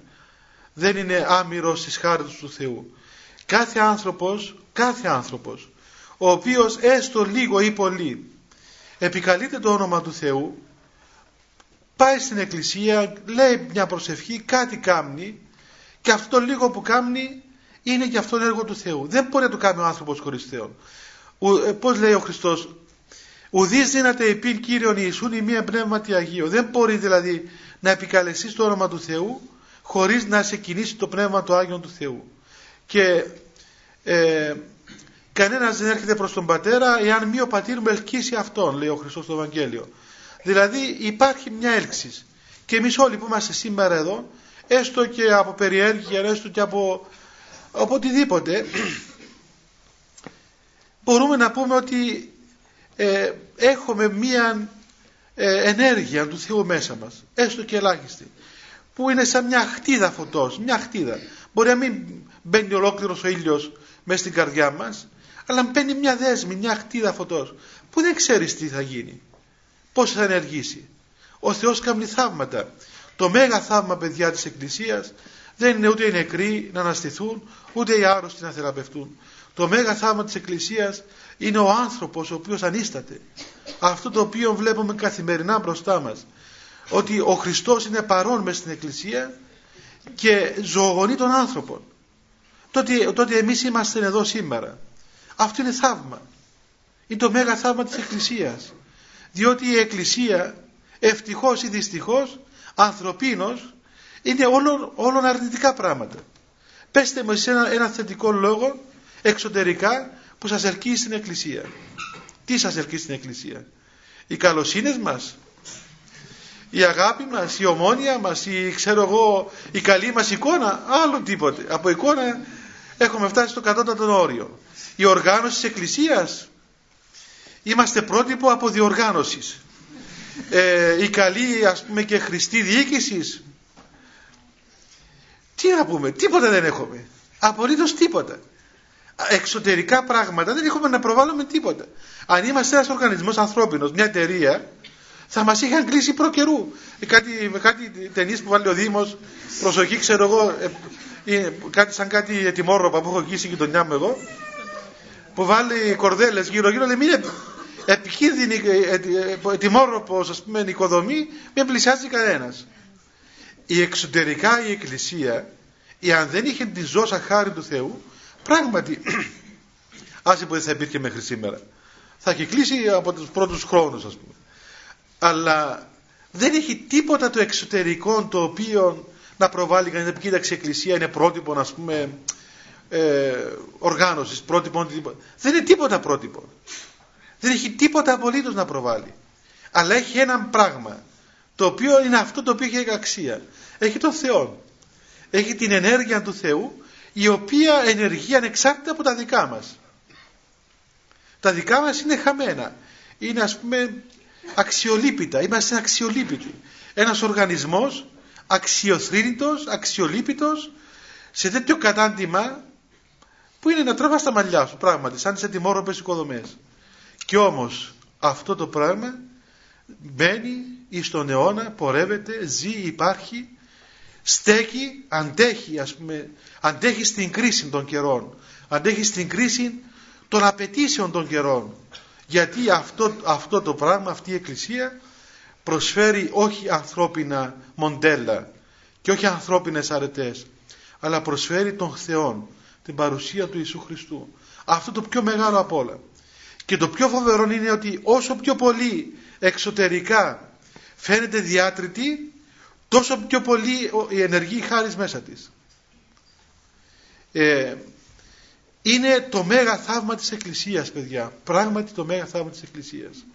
δεν είναι άμυρος στις χάρτες του Θεού. Κάθε άνθρωπος, κάθε άνθρωπος, ο οποίος έστω λίγο ή πολύ επικαλείται το όνομα του Θεού, πάει στην εκκλησία, λέει μια προσευχή, κάτι κάμνει και αυτό το λίγο που κάμνει είναι και αυτό έργο του Θεού. Δεν μπορεί να το κάνει ο άνθρωπος χωρίς Θεό. Ε, πώς λέει ο Χριστός, ουδείς δύναται επίν Κύριον Ιησούν η μία πνεύματι Αγίο. Δεν μπορεί δηλαδή να επικαλεστείς το όνομα του Θεού χωρίς να σε κινήσει το πνεύμα του Άγιον του Θεού. Και ε, κανένας δεν έρχεται προς τον Πατέρα εάν μη ο πατήρ μου ελκύσει αυτόν, λέει ο Χριστός στο Ευαγγέλιο. Δηλαδή υπάρχει μια έλξη. Και εμείς όλοι που είμαστε σήμερα εδώ, έστω και από περιέργεια, έστω και από, από οτιδήποτε, μπορούμε να πούμε ότι ε, έχουμε μια ε, ενέργεια του Θεού μέσα μας, έστω και ελάχιστη, που είναι σαν μια χτίδα φωτός, μια χτίδα. Μπορεί να μην μπαίνει ολόκληρος ο ήλιος μέσα στην καρδιά μας, αλλά μπαίνει μια δέσμη, μια χτίδα φωτός, που δεν ξέρεις τι θα γίνει, πώς θα ενεργήσει. Ο Θεός κάνει θαύματα. Το μέγα θαύμα, παιδιά της Εκκλησίας, Δεν είναι ούτε οι νεκροί να αναστηθούν, ούτε οι άρρωστοι να θεραπευτούν. Το μέγα θαύμα της Εκκλησίας είναι ο άνθρωπος ο οποίος ανίσταται. Αυτό το οποίο βλέπουμε καθημερινά μπροστά μας. Ότι ο Χριστός είναι παρόν μέσα στην Εκκλησία και ζωογονεί τον άνθρωπο. Τότε, τότε εμείς είμαστε εδώ σήμερα. Αυτό είναι θαύμα. Είναι το μέγα θαύμα της Εκκλησίας. Διότι η Εκκλησία ευτυχώς ή δυστυχώς ανθρωπίνος είναι όλων, όλων αρνητικά πράγματα. Πέστε μου εσείς ένα, ένα θετικό λόγο εξωτερικά που σας ελκύει στην Εκκλησία. Τι σας ελκύει στην Εκκλησία; Οι καλοσύνες μας, η αγάπη μας, η ομόνια μας, η, ξέρω εγώ, η καλή μας εικόνα, άλλο τίποτε. Από εικόνα έχουμε φτάσει στο κατώτατο όριο. Η οργάνωση της Εκκλησίας, είμαστε πρότυπο από διοργάνωσης. Ε, η καλή ας πούμε και χρηστή διοίκησης; Τι να πούμε, τίποτα δεν έχουμε. Απολύτως τίποτα εξωτερικά πράγματα δεν έχουμε να προβάλλουμε τίποτα. Αν είμαστε ένα οργανισμό ανθρώπινο, μια εταιρεία, θα μα είχαν κλείσει προ καιρού. Ε, κάτι, κάτι ταινίε που βάλει ο Δήμο, προσοχή, ξέρω εγώ, ε, κάτι σαν κάτι ετοιμόρροπα που έχω εκεί στην γειτονιά μου εγώ, που βάλει κορδέλε γύρω-γύρω, λέει μην επικίνδυνη ε, ετοιμόρροπο, α πούμε, οικοδομή, μην πλησιάζει κανένα. Η εξωτερικά η Εκκλησία, εάν δεν είχε τη ζώσα χάρη του Θεού, Πράγματι, άσε που δεν θα υπήρχε μέχρι σήμερα. Θα έχει κλείσει από τους πρώτους χρόνους ας πούμε. Αλλά δεν έχει τίποτα το εξωτερικό το οποίο να προβάλλει κανείς να κοίταξε η Εκκλησία είναι πρότυπο ας πούμε ε, οργάνωσης, πρότυπο δεν είναι τίποτα πρότυπο. Δεν έχει τίποτα απολύτως να προβάλλει. Αλλά έχει ένα πράγμα το οποίο είναι αυτό το οποίο έχει αξία. Έχει τον Θεό. Έχει την ενέργεια του Θεού η οποία ενεργεί ανεξάρτητα από τα δικά μας. Τα δικά μας είναι χαμένα. Είναι ας πούμε αξιολύπητα. Είμαστε αξιολύπητοι. Ένας οργανισμός αξιοθρύνητος, αξιολύπητος σε τέτοιο κατάντημα που είναι να τρέβα στα μαλλιά σου πράγματι σαν τις ετοιμόρροπες οικοδομές. Και όμως αυτό το πράγμα μπαίνει εις τον αιώνα, πορεύεται, ζει, υπάρχει στέκει, αντέχει ας πούμε, αντέχει στην κρίση των καιρών, αντέχει στην κρίση των απαιτήσεων των καιρών. Γιατί αυτό, αυτό το πράγμα, αυτή η Εκκλησία προσφέρει όχι ανθρώπινα μοντέλα και όχι ανθρώπινες αρετές, αλλά προσφέρει τον Θεό, την παρουσία του Ιησού Χριστού. Αυτό το πιο μεγάλο από όλα. Και το πιο φοβερό είναι ότι όσο πιο πολύ εξωτερικά φαίνεται διάτρητη, τόσο πιο πολύ η ενεργή χάρη μέσα της. Ε, είναι το μέγα θαύμα της Εκκλησίας παιδιά. Πράγματι το μέγα θαύμα της Εκκλησίας.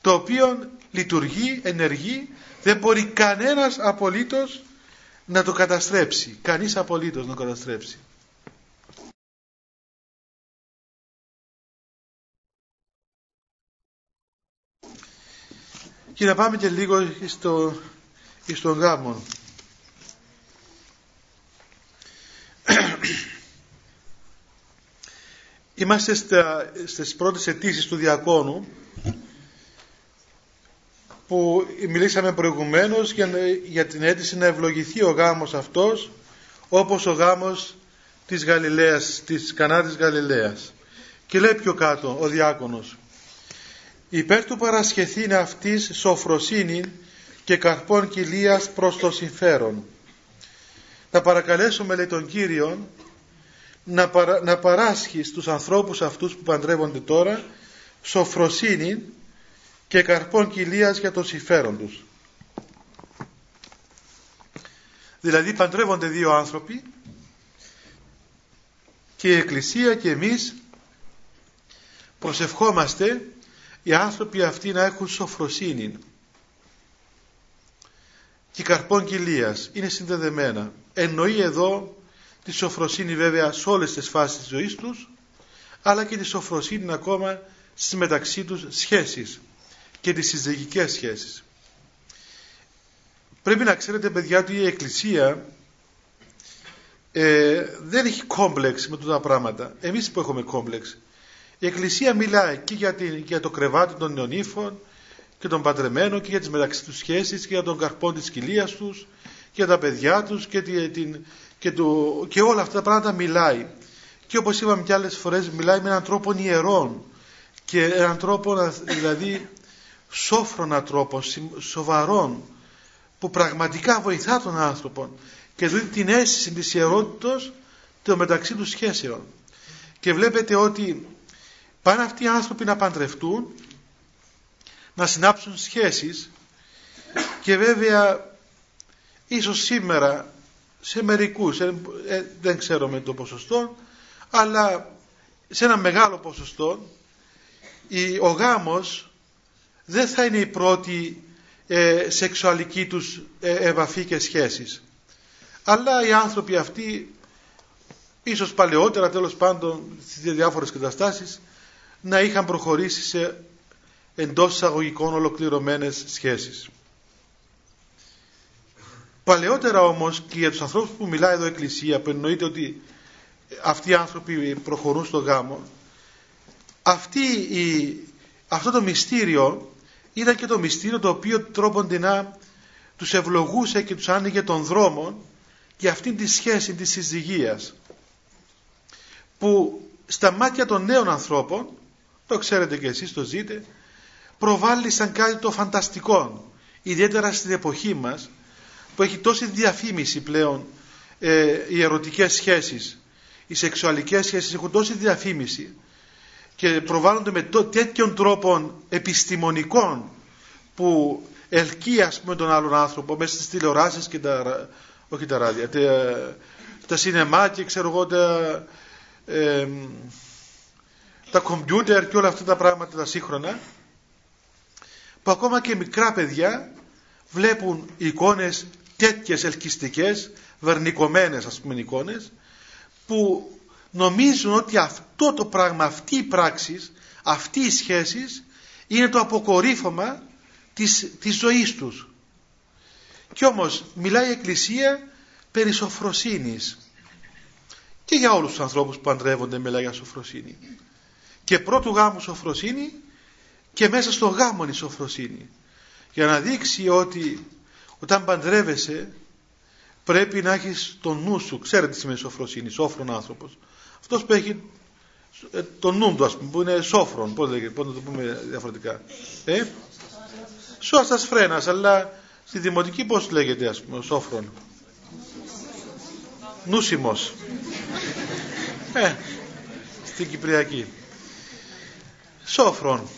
Το οποίο λειτουργεί, ενεργεί δεν μπορεί κανένας απολύτως να το καταστρέψει. Κανείς απολύτως να το καταστρέψει. Και να πάμε και λίγο στο εις τον γάμο. Είμαστε στα, στις πρώτες αιτήσεις του Διακόνου που μιλήσαμε προηγουμένως για, για την αίτηση να ευλογηθεί ο γάμος αυτός όπως ο γάμος της Γαλιλαίας, της Κανά Γαλιλαίας. Και λέει πιο κάτω ο διάκονος «Υπέρ του παρασχεθήν αυτής σοφροσύνη και καρπών κοιλίας προς το συμφέρον. Να παρακαλέσουμε λέει τον Κύριο να, παρα, να παράσχει στους ανθρώπους αυτούς που παντρεύονται τώρα σοφροσύνη και καρπών κοιλίας για το συμφέρον τους. Δηλαδή παντρεύονται δύο άνθρωποι και η Εκκλησία και εμείς προσευχόμαστε οι άνθρωποι αυτοί να έχουν σοφροσύνη και καρπών κοιλίας είναι συνδεδεμένα. Εννοεί εδώ τη σοφροσύνη βέβαια σε όλες τις φάσεις της ζωής τους αλλά και τη σοφροσύνη ακόμα στις μεταξύ τους σχέσεις και τις συζυγικές σχέσεις. Πρέπει να ξέρετε παιδιά ότι η Εκκλησία ε, δεν έχει κόμπλεξ με τούτα πράγματα. Εμείς που έχουμε κόμπλεξ. Η Εκκλησία μιλάει και για, την, για το κρεβάτι των νεονύφων και των παντρεμένων και για τις μεταξύ τους σχέσεις και για τον καρπό της κοιλίας τους για τα παιδιά τους και, την, και, το, και όλα αυτά τα πράγματα μιλάει. Και όπως είπαμε και άλλες φορές μιλάει με έναν τρόπο ιερών και έναν τρόπο δηλαδή σόφρονα τρόπο, σοβαρών που πραγματικά βοηθά τον άνθρωπο και δίνει την αίσθηση της ιερότητος το μεταξύ τους σχέσεων. Και βλέπετε ότι πάνε αυτοί οι άνθρωποι να παντρευτούν, να συνάψουν σχέσεις και βέβαια ίσως σήμερα σε μερικούς, ε, ε, δεν ξέρω με το ποσοστό, αλλά σε ένα μεγάλο ποσοστό η, ο γάμος δεν θα είναι η πρώτη ε, σεξουαλική τους ε, επαφή και σχέσεις. Αλλά οι άνθρωποι αυτοί, ίσως παλαιότερα τέλος πάντων στις διάφορες καταστάσεις, να είχαν προχωρήσει σε εντός εισαγωγικών ολοκληρωμένες σχέσεις. Παλαιότερα όμως και για τους ανθρώπους που μιλάει εδώ η Εκκλησία που εννοείται ότι αυτοί οι άνθρωποι προχωρούν στο γάμο αυτή η, αυτό το μυστήριο ήταν και το μυστήριο το οποίο τρόποντινά τους ευλογούσε και τους άνοιγε τον δρόμο για αυτήν τη σχέση της συζυγίας που στα μάτια των νέων ανθρώπων το ξέρετε και εσείς το ζείτε προβάλλει σαν κάτι το φανταστικό ιδιαίτερα στην εποχή μας που έχει τόση διαφήμιση πλέον ε, οι ερωτικές σχέσεις οι σεξουαλικές σχέσεις έχουν τόση διαφήμιση και προβάλλονται με τέτοιων τρόπων επιστημονικών που ελκύει ας πούμε τον άλλον άνθρωπο μέσα στις τηλεοράσεις και τα, όχι τα ράδια, τα, τα σινεμά και ξέρω εγώ τα, ε, τα κομπιούτερ και όλα αυτά τα πράγματα τα σύγχρονα που ακόμα και μικρά παιδιά βλέπουν εικόνες τέτοιες ελκυστικές, βερνικωμένες ας πούμε εικόνες που νομίζουν ότι αυτό το πράγμα, αυτή η πράξη, αυτή η σχέση είναι το αποκορύφωμα της, της ζωής τους. Κι όμως μιλάει η Εκκλησία περί σοφροσύνης. Και για όλους τους ανθρώπους που παντρεύονται μιλάει για σοφροσύνη. Και πρώτου γάμου σοφροσύνη και μέσα στο γάμο είναι η σοφροσύνη. Για να δείξει ότι όταν παντρεύεσαι πρέπει να έχεις το νου σου. Ξέρετε τι σημαίνει σοφροσύνη, σόφρον άνθρωπος. Αυτός που έχει ε, το νου του, ας πούμε, που είναι σόφρον, πώς, λέγεται, πώς να το πούμε διαφορετικά. Ε; Σώστας φρένας, αλλά στη δημοτική πώς λέγεται, ας πούμε, σόφρον; Νούσιμος. Ε, στην Κυπριακή. Σόφρον.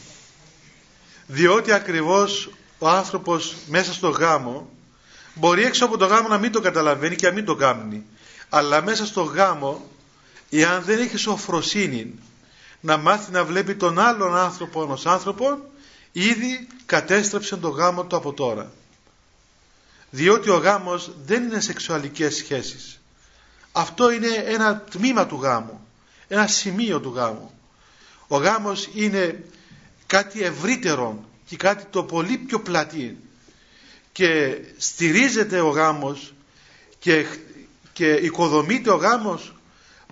Διότι ακριβώς ο άνθρωπος μέσα στο γάμο μπορεί έξω από το γάμο να μην το καταλαβαίνει και να μην το κάνει. Αλλά μέσα στο γάμο εάν δεν έχεις σοφροσύνη να μάθει να βλέπει τον άλλον άνθρωπο ως άνθρωπο ήδη κατέστρεψε το γάμο του από τώρα. Διότι ο γάμος δεν είναι σεξουαλικές σχέσεις. Αυτό είναι ένα τμήμα του γάμου ένα σημείο του γάμου. Ο γάμος είναι κάτι ευρύτερο και κάτι το πολύ πιο πλατή. Και στηρίζεται ο γάμος και, και οικοδομείται ο γάμος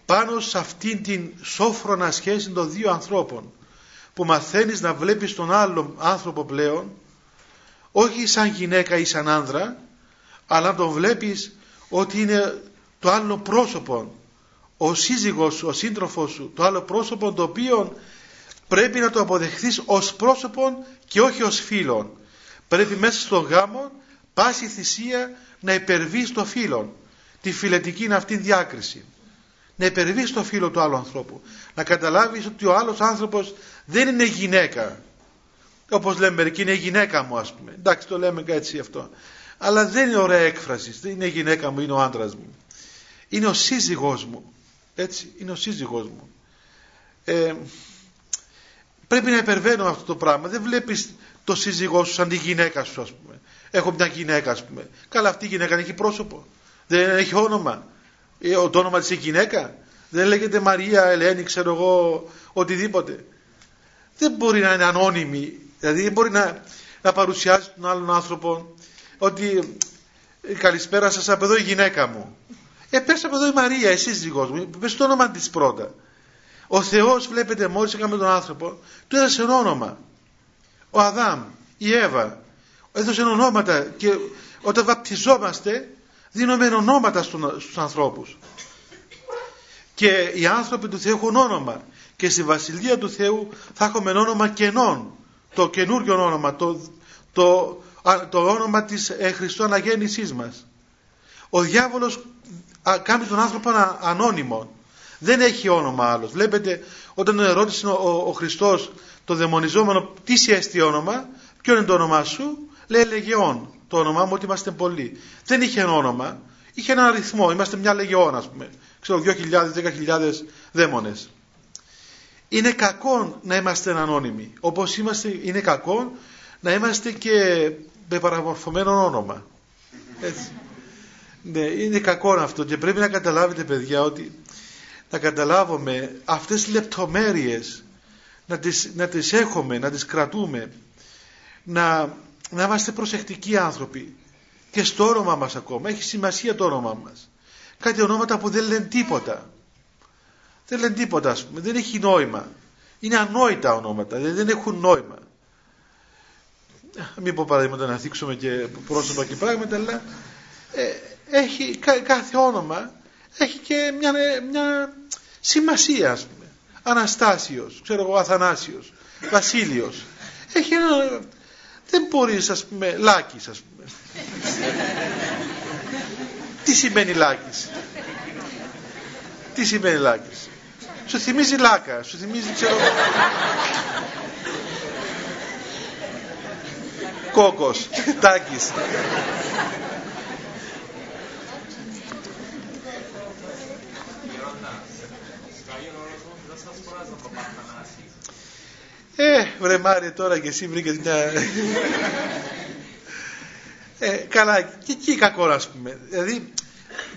πάνω σε αυτήν την σόφρονα σχέση των δύο ανθρώπων που μαθαίνεις να βλέπεις τον άλλο άνθρωπο πλέον όχι σαν γυναίκα ή σαν άνδρα αλλά να τον βλέπεις ότι είναι το άλλο πρόσωπο ο σύζυγός σου, ο σύντροφος σου το άλλο πρόσωπο το οποίο πρέπει να το αποδεχθείς ως πρόσωπο και όχι ως φίλον πρέπει μέσα στον γάμο πάση θυσία να υπερβείς το φίλον τη φιλετική αυτή διάκριση να υπερβεί στο φίλο του άλλου ανθρώπου. Να καταλάβεις ότι ο άλλος άνθρωπος δεν είναι γυναίκα. Όπως λέμε μερικοί είναι η γυναίκα μου ας πούμε. Εντάξει το λέμε έτσι αυτό. Αλλά δεν είναι ωραία έκφραση. Δεν είναι η γυναίκα μου, είναι ο άντρας μου. Είναι ο σύζυγός μου. Έτσι, είναι ο σύζυγός μου. Ε, πρέπει να υπερβαίνω αυτό το πράγμα. Δεν βλέπεις το σύζυγό σου σαν τη γυναίκα σου ας πούμε. Έχω μια γυναίκα ας πούμε. Καλά αυτή η γυναίκα έχει πρόσωπο. Δεν έχει όνομα. Ε, το όνομα της η γυναίκα δεν λέγεται Μαρία, Ελένη, ξέρω εγώ, οτιδήποτε. Δεν μπορεί να είναι ανώνυμη, δηλαδή δεν μπορεί να, να παρουσιάζει τον άλλον άνθρωπο ότι ε, καλησπέρα σας από εδώ η γυναίκα μου. Ε, πες από εδώ η Μαρία, εσύ δικός μου, πες το όνομα της πρώτα. Ο Θεός βλέπετε μόλις έκαμε τον άνθρωπο, του έδωσε ένα όνομα. Ο Αδάμ, η Εύα, έδωσε ονόματα και όταν βαπτιζόμαστε δίνουμε ονόματα στους ανθρώπους. Και οι άνθρωποι του Θεού έχουν όνομα. Και στη Βασιλεία του Θεού θα έχουμε όνομα κενών. Το καινούριο όνομα το, το, το όνομα της ε, Χριστού αναγέννησής μας. Ο διάβολος κάνει τον άνθρωπο ανώνυμο δεν έχει όνομα άλλος. Βλέπετε όταν ερώτησε ο, ο Χριστός το δαιμονιζόμενο τι σε όνομα ποιο είναι το όνομά σου λέει λεγεών το όνομά μου ότι είμαστε πολλοί. Δεν είχε ένα όνομα είχε ένα αριθμό. Είμαστε μια λεγεών ας πούμε. Ξέρω 2.000-10.000 δαίμονες. Είναι κακό να είμαστε ανώνυμοι. Όπως είμαστε, είναι κακό να είμαστε και με παραμορφωμένο όνομα. Έτσι. Ναι, είναι κακό αυτό. Και πρέπει να καταλάβετε παιδιά ότι να καταλάβουμε αυτές τις λεπτομέρειες να τις, να τις έχουμε, να τις κρατούμε να, να είμαστε προσεκτικοί άνθρωποι και στο όνομα μας ακόμα. Έχει σημασία το όνομα μας. Κάτι ονόματα που δεν λένε τίποτα. Δεν λένε τίποτα ας πούμε, δεν έχει νόημα. Είναι ανόητα ονόματα. Δηλαδή δεν έχουν νόημα. Μην πω παραδείγματα να θίξουμε και πρόσωπα και πράγματα αλλά ε, έχει κάθε όνομα έχει και μια, μια σημασία ας πούμε. Αναστάσιος, ξέρω εγώ Αθανάσιος, Βασίλειος. Έχει ένα δεν μπορείς ας πούμε Λάκης ας πούμε. Τι σημαίνει Λάκης; Τι σημαίνει Λάκης; Σου θυμίζει Λάκα σου θυμίζει ξέρω Κόκος Τάκης Ε, βρε Μάρια τώρα και εσύ βρήκες μια... ε, καλά, και εκεί κακό ας πούμε. Δηλαδή,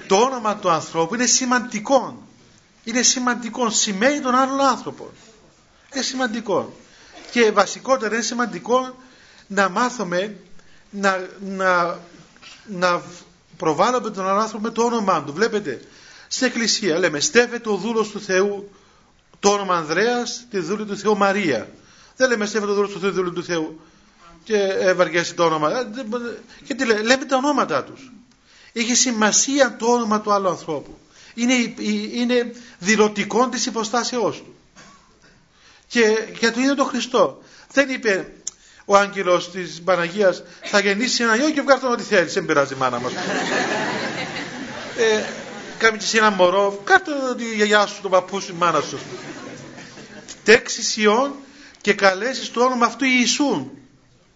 το όνομα του ανθρώπου είναι σημαντικό. Είναι σημαντικό, σημαίνει τον άλλον άνθρωπο. Είναι σημαντικό. Και βασικότερα είναι σημαντικό να μάθουμε να, να, να προβάλλουμε τον άλλον άνθρωπο με το όνομά του. Βλέπετε, στην εκκλησία λέμε στέφεται ο δούλος του Θεού το όνομα Ανδρέας, τη δούλη του Θεού Μαρία. Δεν λέμε στέφεται ο δούλος του Θεού, δούλη του Θεού και ευαργέσει το όνομα. Ε, και τι λέμε, λέμε τα ονόματά τους. Έχει σημασία το όνομα του άλλου ανθρώπου. Είναι, είναι δηλωτικό της υποστάσεώς του. Και για το ίδιο το Χριστό. Δεν είπε ο άγγελος της Παναγίας θα γεννήσει ένα γιο και βγάλει τον ό,τι θέλεις. Δεν πειράζει η μάνα μας. ε, Κάμε και εσύ ένα μωρό, κάτω τη γιαγιά σου, τον παππού σου, η μάνα σου. Τέξεις ιών και καλέσεις το όνομα αυτού Ιησούν,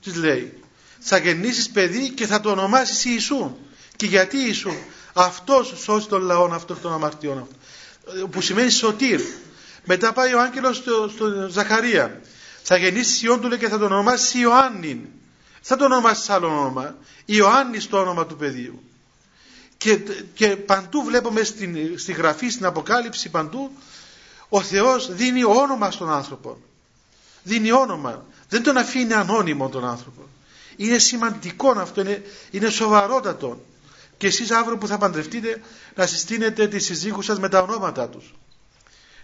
της λέει. Θα γεννήσεις παιδί και θα το ονομάσεις Ιησούν. Και γιατί Ιησούν, αυτός σώζει τον λαό αυτό των αμαρτιών αυτό. Που σημαίνει σωτήρ. Μετά πάει ο άγγελος στο, στο Ζαχαρία. Θα γεννήσεις ιών του λέει και θα το ονομάσεις Ιωάννην. Θα το ονομάσεις άλλο όνομα. Ιωάννης το όνομα του παιδιού. Και, και παντού βλέπουμε στην, στη γραφή, στην Αποκάλυψη παντού ο Θεός δίνει όνομα στον άνθρωπο. Δίνει όνομα. Δεν τον αφήνει ανώνυμο τον άνθρωπο. Είναι σημαντικό αυτό, είναι, είναι σοβαρότατο. Και εσείς αύριο που θα παντρευτείτε να συστήνετε τις συζύγους σας με τα ονόματα τους.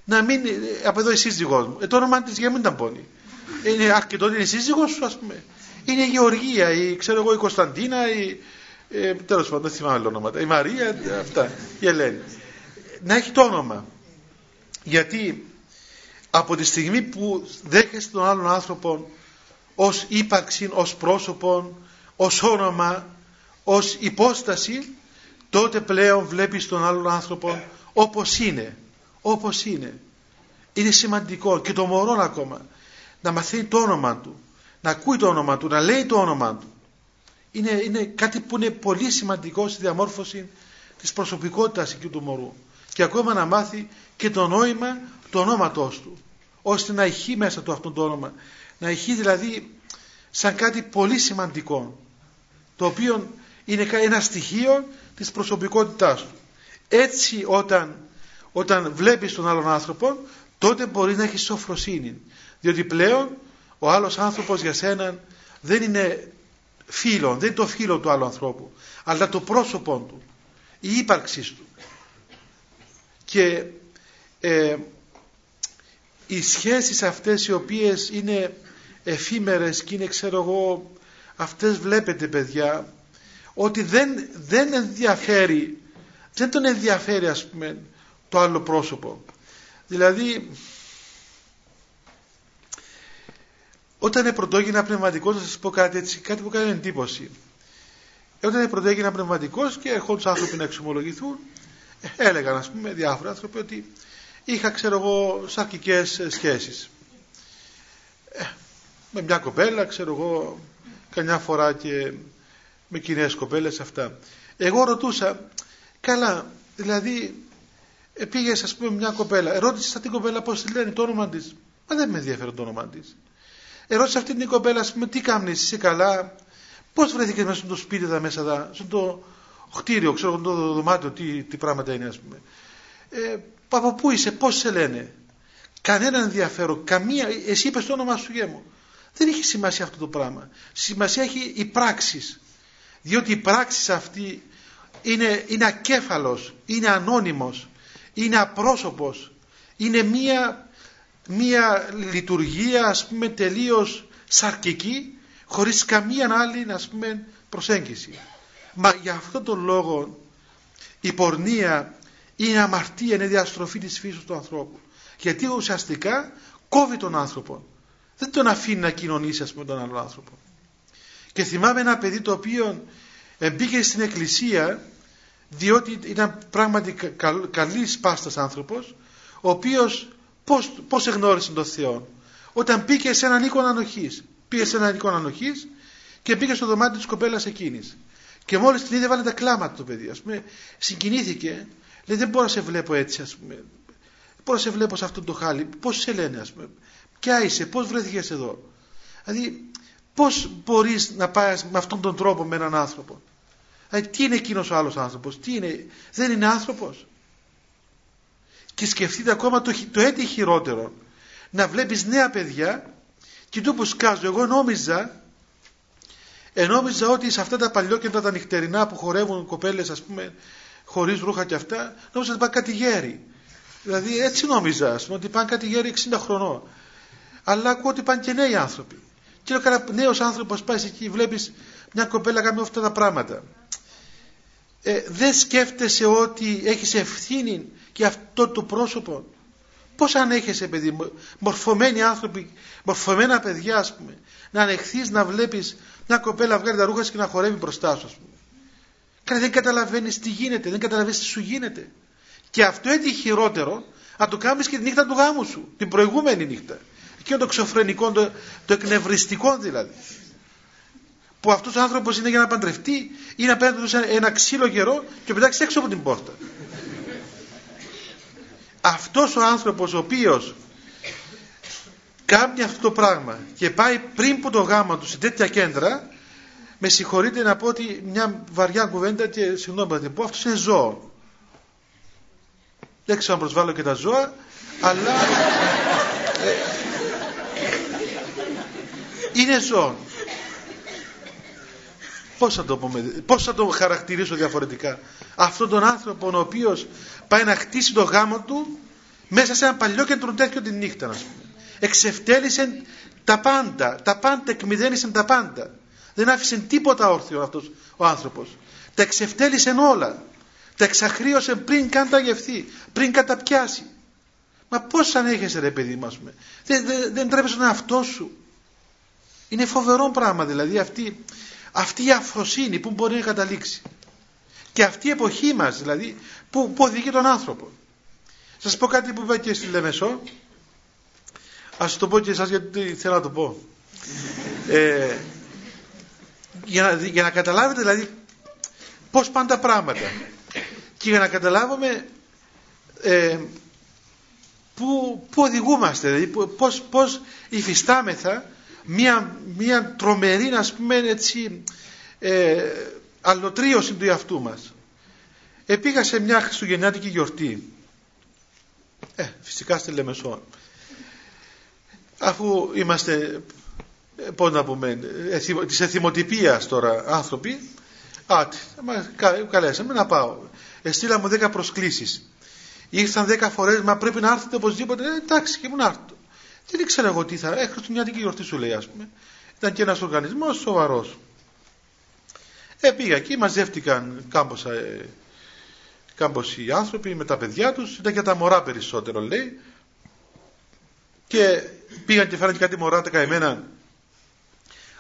Να μην, από εδώ η σύζυγός μου. Ε, το όνομα της για μην τα πόνει. Είναι αρκετό ότι είναι η σύζυγός σου ας πούμε. Είναι η Γεωργία, η, ξέρω εγώ, η Κωνσταντίνα, η, ε, τέλος πάντων δεν θυμάμαι ονόματα, η Μαρία, αυτά, η Ελένη. Να έχει το όνομα. Γιατί από τη στιγμή που δέχεστε τον άλλον άνθρωπο ως ύπαρξη, ως πρόσωπο, ως όνομα, ως υπόσταση, τότε πλέον βλέπεις τον άλλον άνθρωπο όπως είναι. Όπως είναι. Είναι σημαντικό και το μωρό ακόμα να μαθαίνει το όνομα του, να ακούει το όνομα του, να λέει το όνομα του είναι, είναι κάτι που είναι πολύ σημαντικό στη διαμόρφωση της προσωπικότητας εκεί του μωρού και ακόμα να μάθει και το νόημα του ονόματός του ώστε να ηχεί μέσα του αυτό το όνομα. Να ηχεί δηλαδή σαν κάτι πολύ σημαντικό το οποίο είναι ένα στοιχείο της προσωπικότητάς του. Έτσι όταν, όταν βλέπεις τον άλλον άνθρωπο τότε μπορείς να έχεις σοφροσύνη. Διότι πλέον ο άλλος άνθρωπος για σένα δεν είναι φίλο, δεν είναι το φίλο του άλλου ανθρώπου, αλλά το πρόσωπό του, η ύπαρξή του. Και ε, οι σχέσεις αυτές οι οποίες είναι εφήμερες και είναι ξέρω εγώ αυτές βλέπετε παιδιά ότι δεν, δεν ενδιαφέρει, δεν τον ενδιαφέρει ας πούμε το άλλο πρόσωπο. Δηλαδή, όταν είναι πρωτόγυνα πνευματικός, να σας πω κάτι έτσι, κάτι που κάνει εντύπωση. Όταν είναι πρωτόγυνα πνευματικός και ερχόντουσαν άνθρωποι να εξομολογηθούν, έλεγαν ας πούμε διάφορα άνθρωποι ότι είχα ξέρω εγώ σαρκικές σχέσεις. Ε, με μια κοπέλα ξέρω εγώ καμιά φορά και με κοινές κοπέλες αυτά. Εγώ ρωτούσα, καλά, δηλαδή ε, πήγες ας πούμε μια κοπέλα, ρώτησε την κοπέλα πώς τη λένε το όνομα της. Μα δεν με ενδιαφέρει το όνομα της. Ερώτησε αυτή την κοπέλα, ας πούμε, τι κάνεις, είσαι καλά, πώς βρέθηκες μέσα στο σπίτι εδώ μέσα, εδώ, στο κτίριο, ξέρω το δωμάτιο, τι, τι πράγματα είναι, ας πούμε. Ε, από πού είσαι, πώς σε λένε; Κανένα ενδιαφέρον, καμία, εσύ είπες το όνομά σου γέμο. Δεν έχει σημασία αυτό το πράγμα. Σημασία έχει η πράξη. Διότι η πράξη αυτή είναι, είναι ακέφαλος, είναι ανώνυμος, είναι απρόσωπος, είναι μία, μία λειτουργία ας πούμε τελείως σαρκική χωρίς καμία άλλη ας πούμε προσέγγιση. Μα για αυτόν τον λόγο η πορνεία είναι αμαρτία, είναι διαστροφή της φύσης του ανθρώπου. Γιατί ουσιαστικά κόβει τον άνθρωπο. Δεν τον αφήνει να κοινωνήσει ας πούμε τον άλλο άνθρωπο. Και θυμάμαι ένα παιδί το οποίο μπήκε στην εκκλησία διότι ήταν πράγματι καλής πάστας άνθρωπος ο οποίος πώς, πώς εγνώρισε τον Θεό όταν πήγε σε έναν οίκο ανοχής πήγε σε έναν οίκο ανοχής και πήγε στο δωμάτιο της κοπέλας εκείνης και μόλις την είδε βάλε τα κλάματα το παιδί ας πούμε συγκινήθηκε λέει δεν μπορώ να σε βλέπω έτσι ας πούμε δεν μπορώ να σε βλέπω σε αυτό το χάλι πώς σε λένε ας πούμε ποια είσαι, πώς βρέθηκες εδώ δηλαδή πώς μπορείς να πάει με αυτόν τον τρόπο με έναν άνθρωπο Δηλαδή τι είναι εκείνος ο άλλος άνθρωπος, τι είναι, δεν είναι άνθρωπος. Και σκεφτείτε ακόμα το, το έτη χειρότερο. Να βλέπεις νέα παιδιά και του που σκάζω. Εγώ νόμιζα, ενόμιζα ότι σε αυτά τα παλιόκεντρα τα νυχτερινά που χορεύουν κοπέλες ας πούμε χωρίς ρούχα και αυτά, νόμιζα ότι πάνε κάτι γέρι. Δηλαδή έτσι νόμιζα, ας πούμε, ότι πάνε κάτι γέρι 60 χρονών. Αλλά ακούω ότι πάνε και νέοι άνθρωποι. Και λέω κανένα νέος άνθρωπος πάει εκεί, βλέπεις μια κοπέλα κάνει αυτά τα πράγματα ε, δεν σκέφτεσαι ότι έχεις ευθύνη και αυτό το πρόσωπο; Πώς ανέχεσαι παιδί μορφωμένοι άνθρωποι μορφωμένα παιδιά ας πούμε να ανεχθείς να βλέπεις μια κοπέλα βγάλει τα ρούχα και να χορεύει μπροστά σου ας πούμε Καλά δεν καταλαβαίνεις τι γίνεται δεν καταλαβαίνεις τι σου γίνεται. Και αυτό έτσι χειρότερο να το κάνεις και τη νύχτα του γάμου σου την προηγούμενη νύχτα. Εκείνο το ξοφρενικό το, το εκνευριστικό δηλαδή. Που αυτός ο άνθρωπος είναι για να παντρευτεί ή να παίρνει ένα ξύλο καιρό και πετάξει έξω από την πόρτα. Αυτός ο άνθρωπος ο οποίος κάνει αυτό το πράγμα και πάει πριν από το γάμο του σε τέτοια κέντρα με συγχωρείτε να πω ότι μια βαριά κουβέντα και συγγνώμη να την πω αυτός είναι ζώο. Δεν ξέρω αν προσβάλλω και τα ζώα αλλά ε, είναι ζώο. Πώς θα το, πούμε, πώς θα το χαρακτηρίσω διαφορετικά; Αυτόν τον άνθρωπο ο οποίος πάει να χτίσει το γάμο του μέσα σε ένα παλιό κέντρο τέτοιο τη νύχτα να πούμε. Εξευτέλισε τα πάντα, τα πάντα εκμυδένισε τα πάντα. Δεν άφησε τίποτα όρθιο αυτός ο άνθρωπος. Τα εξευτέλισε όλα. Τα εξαχρίωσε πριν καν τα γευθεί, πριν καταπιάσει. Μα πώς ανέχεσαι ρε παιδί μας Δεν, δεν, δεν τρέπεσαι τον εαυτό σου. Είναι φοβερό πράγμα δηλαδή αυτή αυτή η αφροσύνη που μπορεί να καταλήξει και αυτή η εποχή μας δηλαδή που, που οδηγεί τον άνθρωπο σας πω κάτι που είπα και στη Λεμεσό ας το πω και εσάς γιατί θέλω να το πω ε, για, να, για να καταλάβετε δηλαδή πως πάνε τα πράγματα. Και για να καταλάβουμε ε, που, που οδηγούμαστε δηλαδή πως, πως υφιστάμεθα μία, μία τρομερή ας πούμε έτσι ε, αλωτρίωση του εαυτού μας. Επήγα σε μια χριστουγεννιάτικη γιορτή. Ε, φυσικά στη Λεμεσό. Αφού είμαστε ε, πώς να πούμε εθιμο, της εθιμοτυπίας τώρα άνθρωποι άτι, μα καλέσαμε να πάω εστήλα μου δέκα προσκλήσεις ήρθαν δέκα φορές μα πρέπει να έρθετε οπωσδήποτε ε, εντάξει και ήμουν άρθω δεν ήξερα εγώ τι θα. Ε, Χριστουγεννιάτικη γιορτή σου λέει, ας πούμε. Ήταν και ένας οργανισμός σοβαρός. Ε, πήγα εκεί, μαζεύτηκαν κάμποσα, ε, οι άνθρωποι με τα παιδιά τους, ήταν και τα μωρά περισσότερο λέει. Και πήγαν και φέραν και κάτι μωρά τα καημένα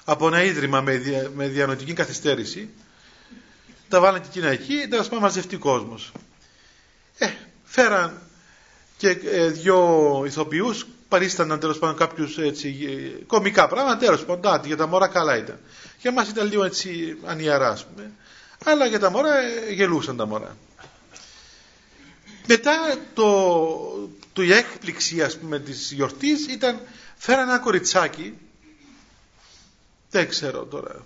από ένα ίδρυμα με, δια, με διανοητική καθυστέρηση. Τα βάλαν και εκείνα εκεί, τέλο πάντων μαζευτεί κόσμος. Ε, φέραν και ε, δύο ηθοποιούς, παρίσταναν τέλος πάντων κάποιους κομικά πράγματα, τέλος πάντων, για τα μωρά καλά ήταν. Για μας ήταν λίγο έτσι ανιαρά, ας πούμε. Αλλά για τα μωρά ε, γελούσαν τα μωρά. Μετά το, το η έκπληξη ας πούμε της γιορτής ήταν φέραν ένα κοριτσάκι δεν ξέρω τώρα.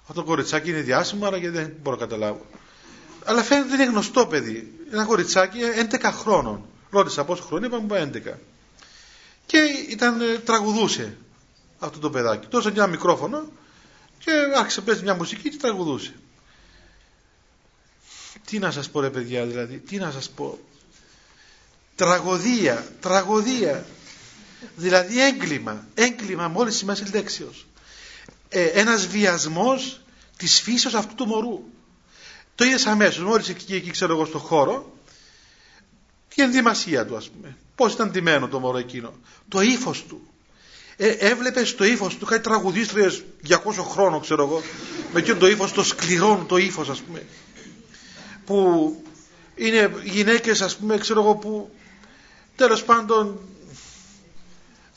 Αυτό το κοριτσάκι είναι διάσημο αλλά γιατί δεν μπορώ να καταλάβω. Αλλά φαίνεται ότι είναι γνωστό παιδί. Ένα κοριτσάκι 11 χρόνων. Ρώτησα πόσο χρόνια είπαμε 11 και ήταν, ε, τραγουδούσε αυτό το παιδάκι. Τόσο ένα μικρόφωνο και άρχισε να παίζει μια μουσική και τραγουδούσε. Τι να σας πω ρε παιδιά δηλαδή τι να σας πω. Τραγωδία, τραγωδία. Δηλαδή έγκλημα, έγκλημα μόλις σημαίνει λέξεως. Ε, ένας βιασμός της φύσεως αυτού του μωρού. Το είδες αμέσως, μόλις εκεί, εκεί ξέρω εγώ στο χώρο και ενδυμασία του ας πούμε. Πώς ήταν ντυμένο το μωρό εκείνο. Το ύφος του. Ε, έβλεπες το ύφος του, κάτι τραγουδίστριες 200 χρόνων, ξέρω εγώ, με εκείνο το ύφος, το σκληρό το ύφος, ας πούμε. Που είναι γυναίκες, ας πούμε, ξέρω εγώ, που Τέλος πάντων,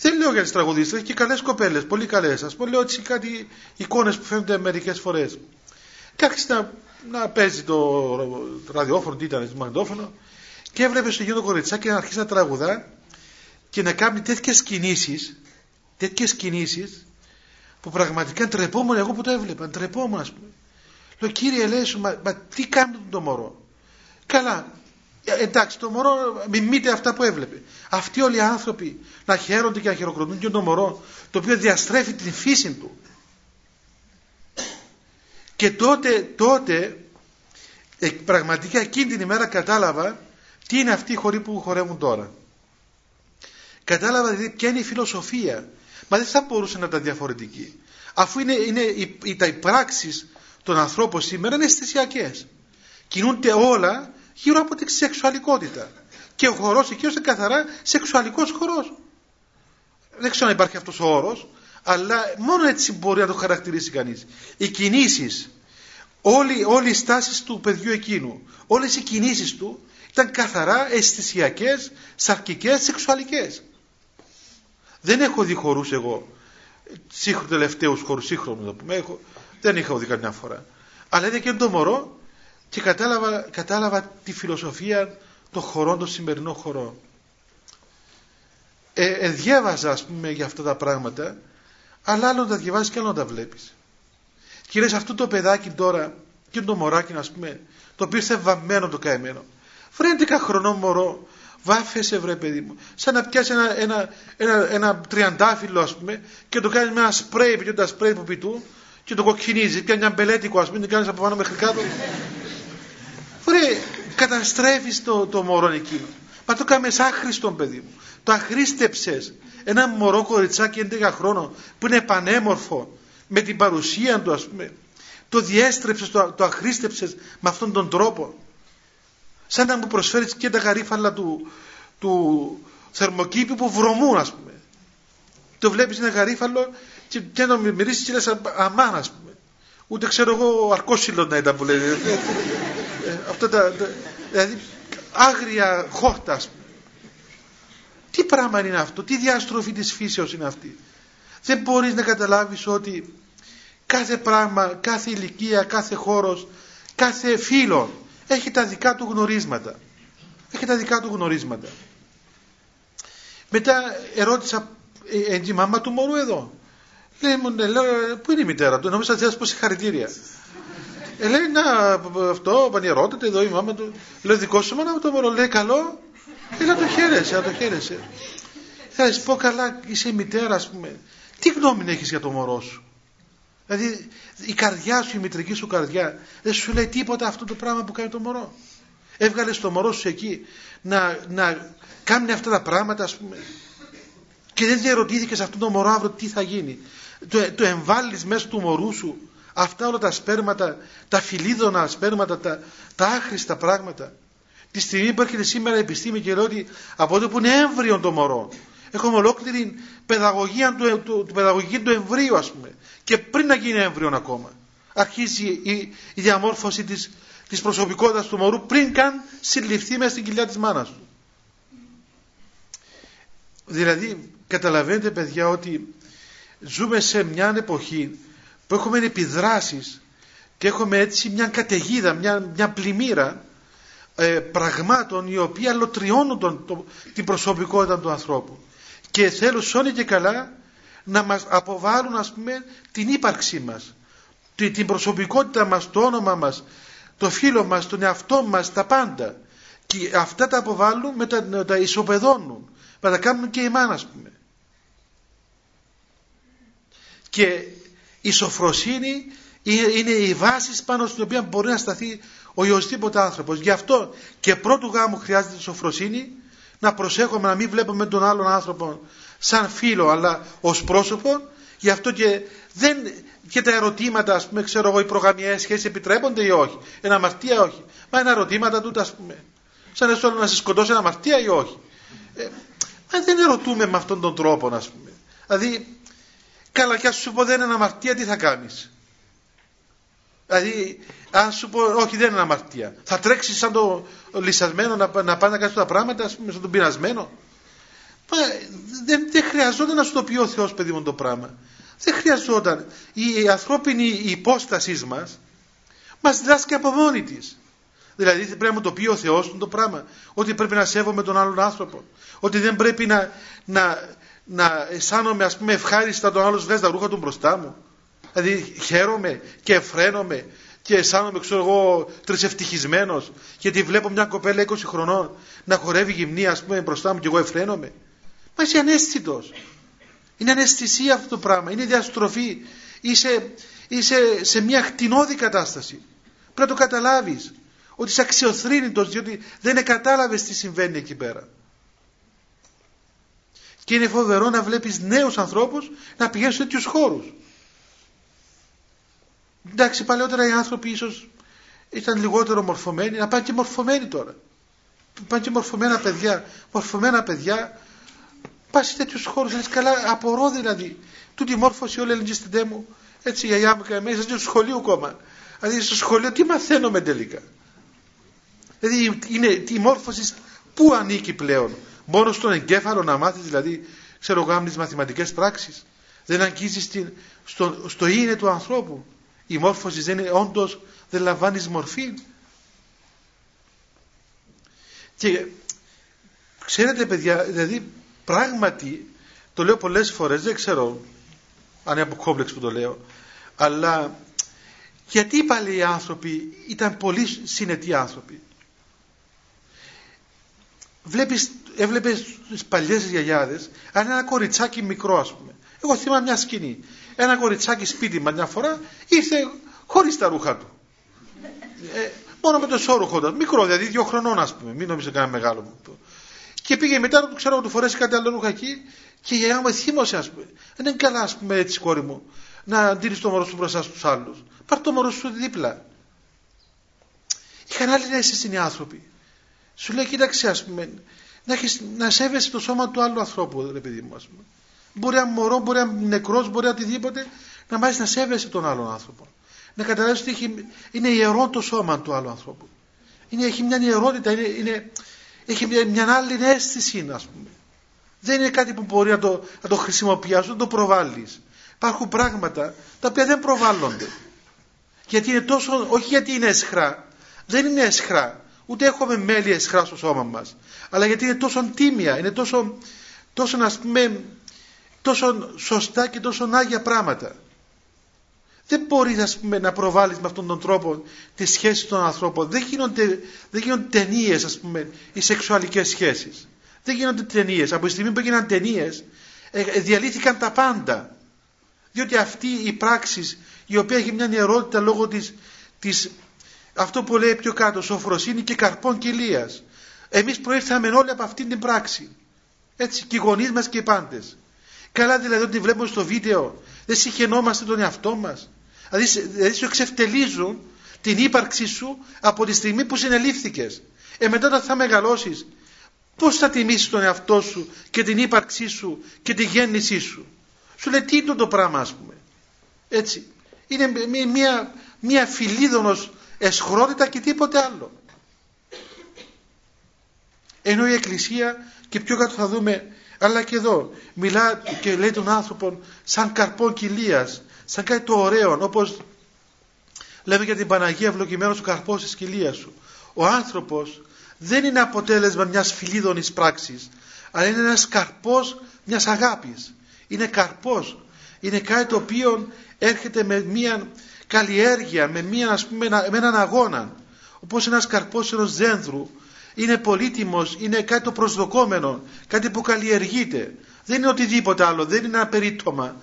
δεν λέω για τις τραγουδίστρες, και καλές κοπέλες, πολύ καλές. Α πούμε, λέω έτσι κάτι εικόνες που φαίνονται μερικές φορές. Και άρχισε να, να παίζει το ραδιόφωνο, τι ήταν, το μαγνητόφωνο, και έβλεπε στο γιο το κοριτσάκι να αρχίσει να τραγουδά και να κάνει τέτοιες κινήσεις, τέτοιες κινήσεις, που πραγματικά τρεπόμουν εγώ που το έβλεπα. Τρεπόμουν, ας πούμε. Λέω, κύριε, λέει μα, μα τι κάνει το μωρό. Καλά, ε, εντάξει, το μωρό μιμείται αυτά που έβλεπε. Αυτοί όλοι οι άνθρωποι να χαίρονται και να χειροκροτούν και το μωρό, το οποίο διαστρέφει την φύση του. Και τότε, τότε, ε, πραγματικά εκείνη την ημέρα κατάλαβα τι είναι αυτοί οι χωροί που χορεύουν τώρα. Κατάλαβα δηλαδή ποια είναι η φιλοσοφία. Μα δεν θα μπορούσε να ήταν διαφορετική. Αφού είναι, είναι οι, οι, τα πράξεις των ανθρώπων σήμερα είναι αισθησιακές. Κινούνται όλα γύρω από τη σεξουαλικότητα. Και ο χορός εκεί είναι καθαρά σεξουαλικός χορός. Δεν ξέρω αν υπάρχει αυτός ο όρος, αλλά μόνο έτσι μπορεί να το χαρακτηρίσει κανείς. Οι κινήσεις, όλοι, όλοι οι στάσεις του παιδιού εκείνου, όλες οι κινήσεις του ήταν καθαρά αισθησιακές, σαρκικές, σεξουαλικές. Δεν έχω δει χορούς εγώ, σύγχρονους τελευταίους χορούς, σύγχρονους να πούμε, έχω, δεν είχα δει καμιά φορά. Αλλά είναι και το μωρό και κατάλαβα, κατάλαβα τη φιλοσοφία των χωρών, των σημερινών χωρών. Ε, ε, διάβαζα ας πούμε για αυτά τα πράγματα αλλά άλλο να τα διαβάζεις και άλλο να τα βλέπεις. Και λες αυτό το παιδάκι τώρα και το μωράκι ας πούμε το οποίο ήρθε βαμμένο το καημένο. Βρε 11 χρονό μωρό βάφεσαι βρε παιδί μου σαν να πιάσει ένα, ένα, ένα, ένα τριαντάφυλλο ας πούμε και το κάνεις με ένα σπρέι, πει τα σπρέι που πιτού και το κοκκινίζει και μια μπελέτικο ας πούμε το κάνεις από πάνω μέχρι κάτω Βρε, καταστρέφεις το, το μωρό εκείνο. Μα το κάνεις άχρηστο παιδί μου. Το αχρήστεψες. Ένα μωρό κοριτσάκι 11 χρόνων που είναι πανέμορφο με την παρουσία του ας πούμε. Το διέστρεψες, το, το αχρήστεψες με αυτόν τον τρόπο. Σαν να μου προσφέρεις και τα γαρίφαλα του, του θερμοκήπιου που βρωμούν ας πούμε. Το βλέπεις ένα γαρίφαλο και, και να μυρίσεις και λες αμάν ας πούμε. Ούτε ξέρω εγώ αρκόσυλο να ήταν που λέει. Ε, αυτά τα, δηλαδή άγρια χόρτα τι πράγμα είναι αυτό τι διαστροφή της φύσεως είναι αυτή. Δεν μπορείς να καταλάβεις ότι κάθε πράγμα κάθε ηλικία, κάθε χώρος κάθε φίλο έχει τα δικά του γνωρίσματα. Έχει τα δικά του γνωρίσματα. Μετά ερώτησα ε, η μάμα του μωρού εδώ. Λέει μου, ναι, λέω, πού είναι η μητέρα του, νομίζω θα πω συγχαρητήρια. Ε, λέει, να, αυτό, πανιερώτητε, εδώ η μάμα του. Λέω, δικό σου μάνα το μωρό, λέει, καλό. Έλα το χαίρεσαι, να το χαίρεσαι. Θα σου πω καλά, είσαι η μητέρα, ας πούμε. Τι γνώμη έχεις για το μωρό σου; Δηλαδή, η καρδιά σου, η μητρική σου καρδιά, δεν σου λέει τίποτα αυτό το πράγμα που κάνει το μωρό; Έβγαλες το μωρό σου εκεί να, να κάνει αυτά τα πράγματα, ας πούμε. Και δεν διαρωτήθηκες σε αυτό το μωρό αύριο τι θα γίνει; Το, το εμβάλλει μέσα του μωρού σου; Αυτά όλα τα σπέρματα, τα φιλίδωνα σπέρματα, τα, τα άχρηστα πράγματα. Τη στιγμή που έρχεται σήμερα η επιστήμη και λέει ότι από τότε που είναι έμβριο το μωρό, έχουμε ολόκληρη παιδαγωγία του, του, του, παιδαγωγική του εμβρίου ας πούμε και πριν να γίνει έμβριο ακόμα αρχίζει η, η διαμόρφωση της, της προσωπικότητας του μωρού πριν καν συλληφθεί μέσα στην κοιλιά της μάνας του. Δηλαδή καταλαβαίνετε παιδιά ότι ζούμε σε μια εποχή που έχουμε επιδράσεις και έχουμε έτσι μια καταιγίδα, μια, μια πλημμύρα ε, πραγμάτων οι οποίοι αλωτριώνουν τον, την προσωπικότητα του ανθρώπου. Και θέλουν σώνει και καλά να μας αποβάλουν ας πούμε την ύπαρξή μας την προσωπικότητα μας, το όνομα μας το φίλο μας, τον εαυτό μας τα πάντα. Και αυτά τα αποβάλλουν με τα, τα ισοπεδώνουν με τα κάνουν και εμάς ας πούμε. Και η σοφροσύνη είναι η βάση πάνω στην οποία μπορεί να σταθεί ο οποιοδήποτε άνθρωπος. Γι' αυτό και πρώτου γάμου χρειάζεται σοφροσύνη να προσέχουμε να μην βλέπουμε τον άλλον άνθρωπο σαν φίλο αλλά ως πρόσωπο. Γι' αυτό και, δεν, και τα ερωτήματα ας πούμε ξέρω εγώ οι προγαμιαίες σχέσεις επιτρέπονται ή όχι; Ένα αμαρτία όχι. Μα είναι ερωτήματα τούτα ας πούμε. Σαν να, να σε σκοτώσει ένα αμαρτία ή όχι; Ε, μα δεν ερωτούμε με αυτόν τον τρόπο ας πούμε. Δηλαδή καλά και ας σου πω δεν είναι αμαρτία τι θα κάνεις; Δηλαδή, αν σου πω, όχι δεν είναι αμαρτία. Θα τρέξεις σαν το λυσασμένο να, να πάει να κάνεις τα πράγματα, ας πούμε, σαν τον πεινασμένο. Μα, δεν, δεν χρειαζόταν να σου το πει ο Θεός, παιδί μου, το πράγμα. Δεν χρειαζόταν. Η ανθρώπινη υπόστασής μας μας διδάσκει από μόνη της. Δηλαδή πρέπει να μου το πει ο Θεός το πράγμα. Ότι πρέπει να σέβομαι τον άλλον άνθρωπο. Ότι δεν πρέπει να, να, να αισθάνομαι ας πούμε ευχάριστα τον άλλο βγάζει τα ρούχα του μπροστά μου. Δηλαδή χαίρομαι και εφραίνομαι και αισθάνομαι, ξέρω εγώ, τρισευτυχισμένος γιατί βλέπω μια κοπέλα 20 χρονών να χορεύει γυμνία, ας πούμε, μπροστά μου και εγώ εφραίνομαι. Μα είσαι ανέστητος. Είναι αναισθησία αυτό το πράγμα, είναι διαστροφή. Είσαι, είσαι σε μια χτινώδη κατάσταση. Πρέπει να το καταλάβεις. Ότι είσαι αξιοθρύνητος, διότι δεν κατάλαβε τι συμβαίνει εκεί πέρα. Και είναι φοβερό να βλέπεις νέους ανθρώπους να πηγαίνουν σε τέτοιους χώρους. Εντάξει, παλαιότερα οι άνθρωποι ίσως ήταν λιγότερο μορφωμένοι, να πάνε και μορφωμένοι τώρα. Πάνε και μορφωμένα παιδιά. Μορφωμένα παιδιά, πας σε τέτοιους χώρους, λες καλά, απορώ δηλαδή. Τούτη μόρφωση όλη έλεγε στην τέμου. Έτσι, η γιαγιά μου και μέσα στο σχολείο ακόμα. Δηλαδή, στο σχολείο τι μαθαίνουμε τελικά. Δηλαδή, είναι η μόρφωση πού ανήκει πλέον. Μόνο στον εγκέφαλο να μάθεις, δηλαδή, ξέρω εγώ, τι μαθηματικές πράξεις. Δεν αγγίζεις στο, στο είναι του ανθρώπου η μόρφωση δεν είναι όντως δεν λαμβάνεις μορφή και ξέρετε παιδιά δηλαδή πράγματι το λέω πολλές φορές δεν ξέρω αν είναι από κόμπλεξ που το λέω αλλά γιατί πάλι οι άνθρωποι ήταν πολύ συνετοί άνθρωποι; Βλέπεις, έβλεπες τις παλιές γιαγιάδες αν ένα κοριτσάκι μικρό ας πούμε εγώ θυμάμαι μια σκηνή ένα κοριτσάκι σπίτι μα μια φορά ήρθε χωρίς τα ρούχα του. Ε, μόνο με το σώρουχο του. Μικρό, δηλαδή δύο χρονών, ας πούμε. Μην νομίζετε κανένα μεγάλο. Και πήγε μετά του ξέρω του φορέσει κάτι άλλο ρούχα εκεί και η γιαγιά μου θύμωσε, ας πούμε. Δεν είναι καλά, ας πούμε, έτσι, κόρη μου, να αντίλει το μωρό σου μπροστά στους άλλους. Πάρ το μωρό σου δίπλα. Είχαν άλλη αίσθηση οι άνθρωποι. Σου λέει, κοίταξε, ας πούμε, να, έχεις, να σέβεσαι το σώμα του άλλου ανθρώπου, ρε παιδί μου, ας πούμε. Μπορεί να μωρό, μπορεί να νεκρός, μπορεί να οτιδήποτε, να μάθεις να σέβεσαι τον άλλον άνθρωπο. Να καταλάβεις ότι έχει, είναι ιερό το σώμα του άλλου ανθρώπου. Είναι, έχει μια ιερότητα, είναι, είναι, έχει μια, μια άλλη αίσθηση, ας πούμε. Δεν είναι κάτι που μπορεί να το, να το χρησιμοποιήσει, να το προβάλλεις. Υπάρχουν πράγματα τα οποία δεν προβάλλονται. Γιατί είναι τόσο, όχι γιατί είναι εσχρά, δεν είναι εσχρά. Ούτε έχουμε μέλη εσχρά στο σώμα μας. Αλλά γιατί είναι τόσο τίμια, είναι τόσο, τόσο ας πούμε, τόσο σωστά και τόσο άγια πράγματα. Δεν μπορείς πούμε, να προβάλλεις με αυτόν τον τρόπο τις σχέσεις των ανθρώπων. Δεν γίνονται, δεν γίνονται ταινίες, ας πούμε, οι σεξουαλικές σχέσεις. Δεν γίνονται ταινίες. Από τη στιγμή που έγιναν ταινίες, ε, ε, διαλύθηκαν τα πάντα. Διότι αυτή η πράξη, η οποία έχει μια ιερότητα λόγω της, της αυτό που λέει πιο κάτω, σοφροσύνη και καρπών κοιλίας. Εμείς προήρθαμε όλοι από αυτή την πράξη. Έτσι, και οι γονείς μας και οι πάντες. Καλά δηλαδή ότι βλέπουμε στο βίντεο, δεν συχαινόμαστε τον εαυτό μας. Δηλαδή, δηλαδή σου εξευτελίζουν την ύπαρξή σου από τη στιγμή που συνελήφθηκες. Ε, μετά όταν θα μεγαλώσεις, πώς θα τιμήσεις τον εαυτό σου και την ύπαρξή σου και τη γέννησή σου; Σου λέει τι είναι το πράγμα ας πούμε. Έτσι. Είναι μια, μια φιλίδωνος εσχρότητα και τίποτε άλλο. Ενώ η Εκκλησία και πιο κάτω θα δούμε αλλά και εδώ μιλά και λέει τον άνθρωπο σαν καρπό κοιλίας, σαν κάτι το ωραίο όπως λέμε για την Παναγία ευλογημένος ο καρπός της κοιλίας σου. Ο άνθρωπος δεν είναι αποτέλεσμα μιας φιλίδωνης πράξης αλλά είναι ένας καρπός μιας αγάπης. Είναι καρπός. Είναι κάτι το οποίο έρχεται με μια καλλιέργεια, με, μια, ας πούμε, με έναν αγώνα. Όπως ένας καρπός ενός δένδρου είναι πολύτιμος, είναι κάτι το προσδοκόμενο, κάτι που καλλιεργείται. Δεν είναι οτιδήποτε άλλο, δεν είναι ένα περίτομα.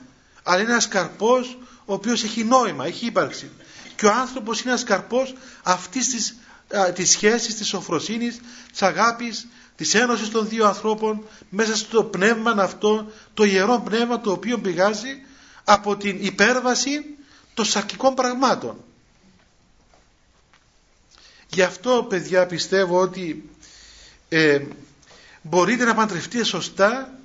Αλλά είναι ένας καρπός ο οποίος έχει νόημα, έχει ύπαρξη. Και ο άνθρωπος είναι ένας καρπός αυτής της, α, της σχέσης, της σοφροσύνης, της αγάπης, της ένωσης των δύο ανθρώπων μέσα στο πνεύμα αυτό, το ιερό πνεύμα το οποίο πηγάζει από την υπέρβαση των σαρκικών πραγμάτων. Γι' αυτό παιδιά πιστεύω ότι ε, μπορείτε να παντρευτείτε σωστά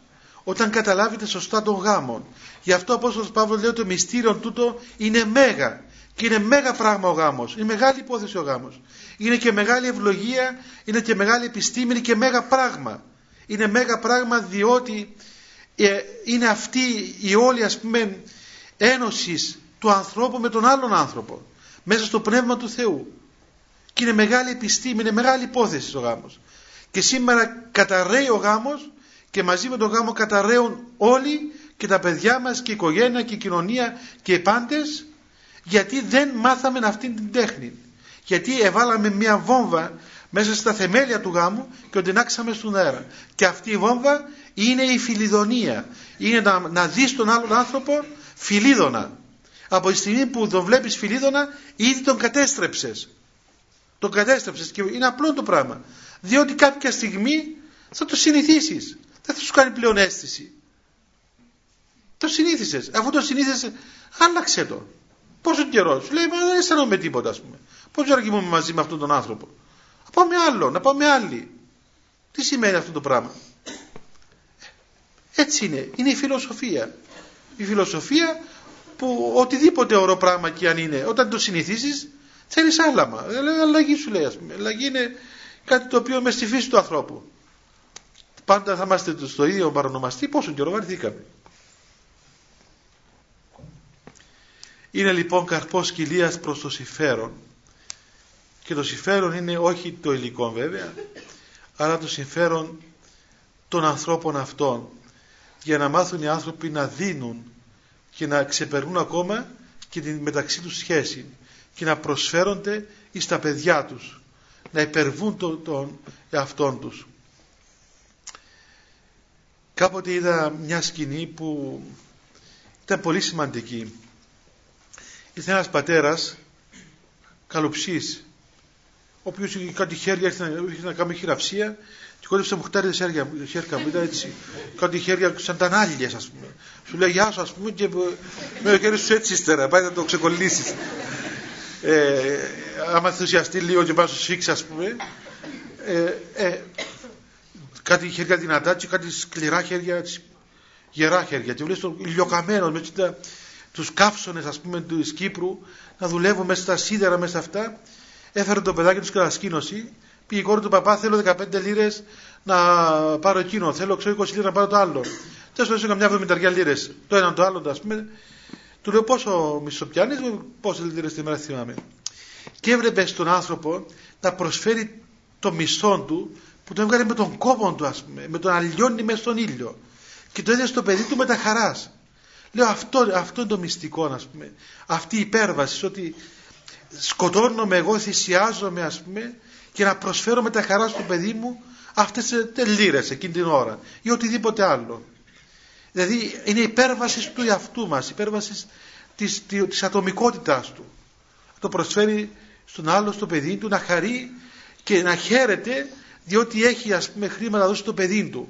όταν καταλάβετε σωστά τον γάμο. Γι' αυτό ο Απόστολος Παύλος λέει ότι το μυστήριο τούτο είναι μέγα. Και είναι μέγα πράγμα ο γάμος. Είναι μεγάλη υπόθεση ο γάμος. Είναι και μεγάλη ευλογία, είναι και μεγάλη επιστήμη, είναι και μέγα πράγμα. Είναι μέγα πράγμα διότι ε, είναι αυτή η όλη ας πούμε ένωσης του ανθρώπου με τον άλλον άνθρωπο. Μέσα στο πνεύμα του Θεού. Και είναι μεγάλη επιστήμη, είναι μεγάλη υπόθεση ο γάμος. Και σήμερα καταραίει ο γάμος και μαζί με τον γάμο καταραίουν όλοι και τα παιδιά μας και η οικογένεια και η κοινωνία και οι πάντες γιατί δεν μάθαμε αυτήν την τέχνη. Γιατί εβάλαμε μια βόμβα μέσα στα θεμέλια του γάμου και την άξαμε στον αέρα. Και αυτή η βόμβα είναι η φιλιδονία. Είναι να, να δεις τον άλλον άνθρωπο φιλίδωνα. Από τη στιγμή που τον βλέπεις φιλίδωνα ήδη τον κατέστρεψες. Τον κατέστρεψες και είναι απλό το πράγμα. Διότι κάποια στιγμή θα το συνηθίσεις. Δεν θα σου κάνει πλέον αίσθηση. Το συνήθισες. Αφού το συνήθισες άλλαξε το. Πόσο καιρό. Σου λέει, Μα δεν αισθανόμαι τίποτα, ας πούμε. Πόσο ώρα κοιμούμαι μαζί με αυτόν τον άνθρωπο. Να πάω με άλλο, να πάω με άλλη. Τι σημαίνει αυτό το πράγμα; Έτσι είναι. Είναι η φιλοσοφία. Η φιλοσοφία που οτιδήποτε ωραίο πράγμα και αν είναι, όταν το συνηθίσει, θέλεις άλαμα. Δηλαδή, αλλαγή σου λέει, ας πούμε. Αλλαγή είναι κάτι το οποίο με στη φύση του ανθρώπου. Πάντα θα είμαστε στο ίδιο παρονομαστή, πόσο καιρό βαρθήκαμε. Είναι λοιπόν καρπός κοιλίας προς το συμφέρον. Και το συμφέρον είναι όχι το υλικό βέβαια, αλλά το συμφέρον των ανθρώπων αυτών. Για να μάθουν οι άνθρωποι να δίνουν και να ξεπερνούν ακόμα και την μεταξύ τους σχέση και να προσφέρονται εις τα παιδιά τους, να υπερβούν τον, τον εαυτόν τους. Κάποτε είδα μια σκηνή που ήταν πολύ σημαντική ήρθε ένας πατέρας καλοψής ο οποίος είχε κάτι χέρια ήρθε να, να κάνει χειραψία και κόντεψε μου χτάρι χέρια, χέρια μου ήταν έτσι κάτι χέρια σαν τα νάλιες ας πούμε. Σου λέει γεια σου ας πούμε και με το χέρι σου έτσι ύστερα πάει να το ξεκολλήσεις. Ε, άμα ενθουσιαστεί λίγο και πάει στο σφίξει ας πούμε ε, ε, κάτι χέρια δυνατά και κάτι σκληρά χέρια γερά χέρια. Και βλέπεις τον ηλιοκαμένο με τους καύσονες ας πούμε του Κύπρου να δουλεύουν μέσα στα σίδερα μέσα αυτά. Έφερε το παιδάκι τους κατασκήνωση πήγε η κόρη του παπά θέλω 15 λίρες να πάρω εκείνο θέλω ξέρω 20 λίρες να πάρω το άλλο. Τέλος πάντων καμιά 70 λίρες το ένα το άλλο ας πούμε. Του λέω πόσο μισό πιάνεις πόσες λίρες τη μέρα θυμάμαι και έβλεπε στον άνθρωπο να προσφέρει το μισθό του που το έβγαλε με τον κόπο του ας πούμε με τον αλλιώνει μέσα στον ήλιο. Και το έδωσε στο παιδί του με τα χαράς. Λέω αυτό, αυτό είναι το μυστικό ας πούμε. Αυτή η υπέρβαση ότι σκοτώνομαι εγώ, θυσιάζομαι ας πούμε και να προσφέρω με τα χαρά στο παιδί μου αυτές τις λίρες εκείνη την ώρα ή οτιδήποτε άλλο. Δηλαδή είναι υπέρβασης του εαυτού μας, υπέρβασης της, της ατομικότητάς του. Το προσφέρει στον άλλο, στο παιδί του, να χαρεί και να χαίρεται διότι έχει ας πούμε χρήματα να δώσει στο παιδί του.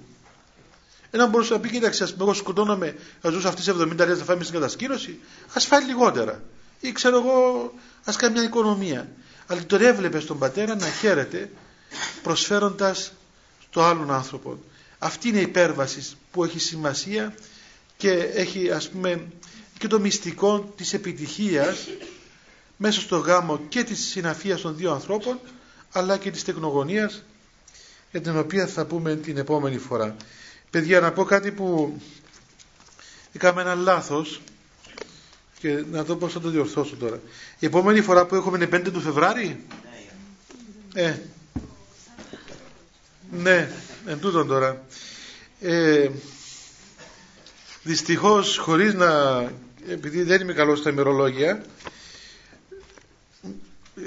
Ένα μπορούσε να πει: Κοίταξε, ας πούμε, εγώ σκοτώνομαι, θα ζούσα αυτές τις 70 λεπτά να φάμε στην κατασκήνωση, ας φάει λιγότερα. ή ξέρω εγώ ας κάνει μια οικονομία. Αλλά τον έβλεπε τον πατέρα να χαίρεται προσφέροντας στο άλλον άνθρωπο. Αυτή είναι η υπέρβαση που έχει σημασία και έχει ας πούμε και το μυστικό της επιτυχίας μέσα στο γάμο και της συναφίας των δύο ανθρώπων αλλά και της τεκνογωνίας για την οποία θα πούμε την επόμενη φορά. Παιδιά να πω κάτι που έκαμε ένα λάθος και να δω πώς θα το διορθώσω τώρα. Η επόμενη φορά που έχουμε είναι 5 του Φεβράρι; Ε, ναι, εν τούτον τώρα. Ε, δυστυχώς χωρίς να επειδή δεν είμαι καλός στα ημερολόγια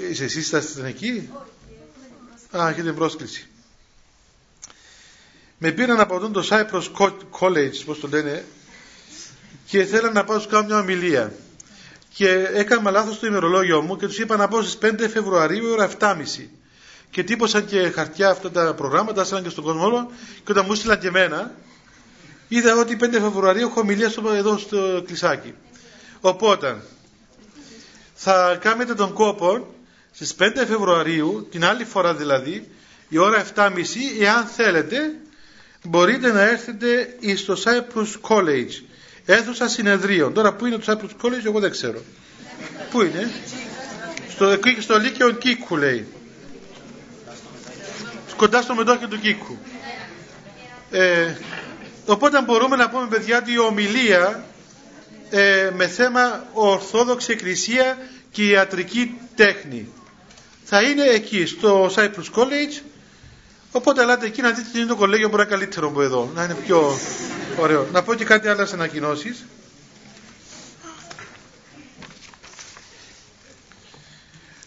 είσαι εσείς είστε εκεί; Α έχετε πρόσκληση με πήραν από τον το Cyprus College πως το λένε και θέλαν να πάω σου κάνω μια ομιλία. Και έκανα λάθος στο ημερολόγιο μου και τους είπα να πάω στις 5 Φεβρουαρίου ώρα 7.30 και τύπωσαν και χαρτιά αυτά τα προγράμματα, άσαν και στον κόσμο όλο και όταν μου στείλαν και εμένα είδα ότι 5 Φεβρουαρίου έχω ομιλία στο, εδώ στο κλεισάκι. Οπότε θα κάνετε τον κόπο στις 5 Φεβρουαρίου, την άλλη φορά δηλαδή, η ώρα 7.30, εάν θέλετε, μπορείτε να έρθετε στο Cyprus College, αίθουσα συνεδρίων. Τώρα πού είναι το Cyprus College, εγώ δεν ξέρω. πού είναι; Στο, στο Λύκειο Κίκου λέει. Κοντά στο μετόχιο του Κίκου. Ε, οπότε μπορούμε να πούμε παιδιά ότι η ομιλία ε, με θέμα Ορθόδοξη Εκκλησία και Ιατρική Τέχνη. Θα είναι εκεί στο Cyprus College οπότε ελάτε εκεί να δείτε τι είναι το κολέγιο που είναι καλύτερο από εδώ να είναι πιο ωραίο. Να πω και κάτι άλλο σε ανακοινώσεις.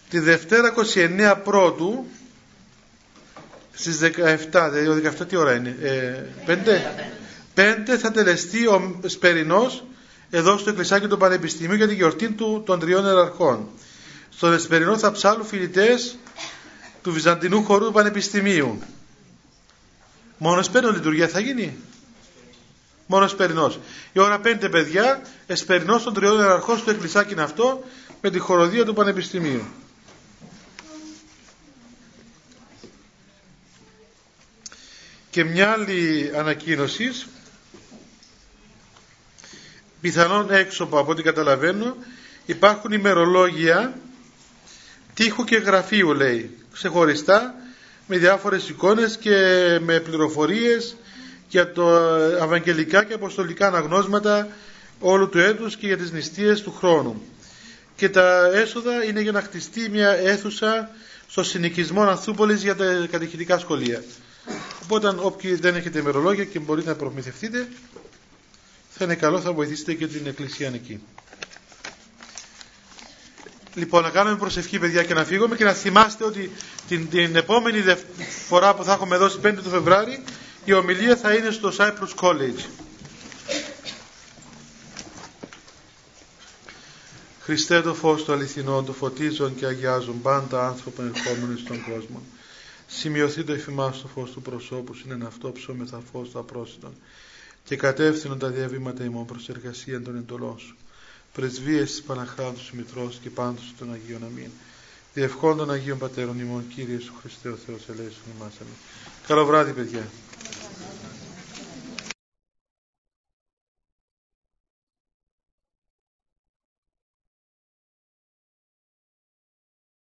Τη Δευτέρα 29 πρώτου στις 17, δηλαδή 17 τι ώρα είναι, ε, 5, 5 θα τελεστεί ο Σπερινός εδώ στο Εκκλησάκι του Πανεπιστημίου για την γιορτή του των τριών εραρχών. Στον Εσπερινό θα ψάλουν φοιτητές του Βυζαντινού χορού του Πανεπιστημίου. Μόνος Εσπερινό λειτουργία θα γίνει. Μόνος Εσπερινός. Η ώρα πέντε παιδιά, Εσπερινός των τριών εραρχών στο Εκκλησάκι είναι αυτό με τη χοροδία του Πανεπιστημίου. Και μια άλλη ανακοίνωση πιθανόν έξω από ό,τι καταλαβαίνω υπάρχουν ημερολόγια τείχου και γραφείου λέει ξεχωριστά με διάφορες εικόνες και με πληροφορίες για το ευαγγελικά και αποστολικά αναγνώσματα όλου του έτους και για τις νηστείες του χρόνου και τα έσοδα είναι για να χτιστεί μια αίθουσα στο συνοικισμό Ανθούπολης για τα κατηχητικά σχολεία οπότε όποιοι δεν έχετε ημερολόγια και μπορείτε να προμηθευτείτε θα είναι καλό, θα βοηθήσετε και την εκκλησία εκεί. Λοιπόν, να κάνουμε προσευχή, παιδιά, και να φύγουμε και να θυμάστε ότι την, την επόμενη φορά που θα έχουμε εδώ στις 5 του Φεβράρι η ομιλία θα είναι στο Cyprus College. Χριστέ το φως του αληθινό, το φωτίζουν και αγιάζουν πάντα άνθρωποι ερχόμενοι στον κόσμο. Σημειωθεί το εφημάς το φως του προσώπου, είναι αυτό ψώμεθα φως του απρόσιτον και κατεύθυνον τα διαβήματα ημών προς εργασία των εντολών σου. Πρεσβείες της Παναχράντου Μητρός και πάντως των Αγίων Αμήν. Διευχών των Αγίων Πατέρων ημών, Κύριε Σου Χριστέ ο Θεός ελέησον ημάς. Καλό βράδυ παιδιά.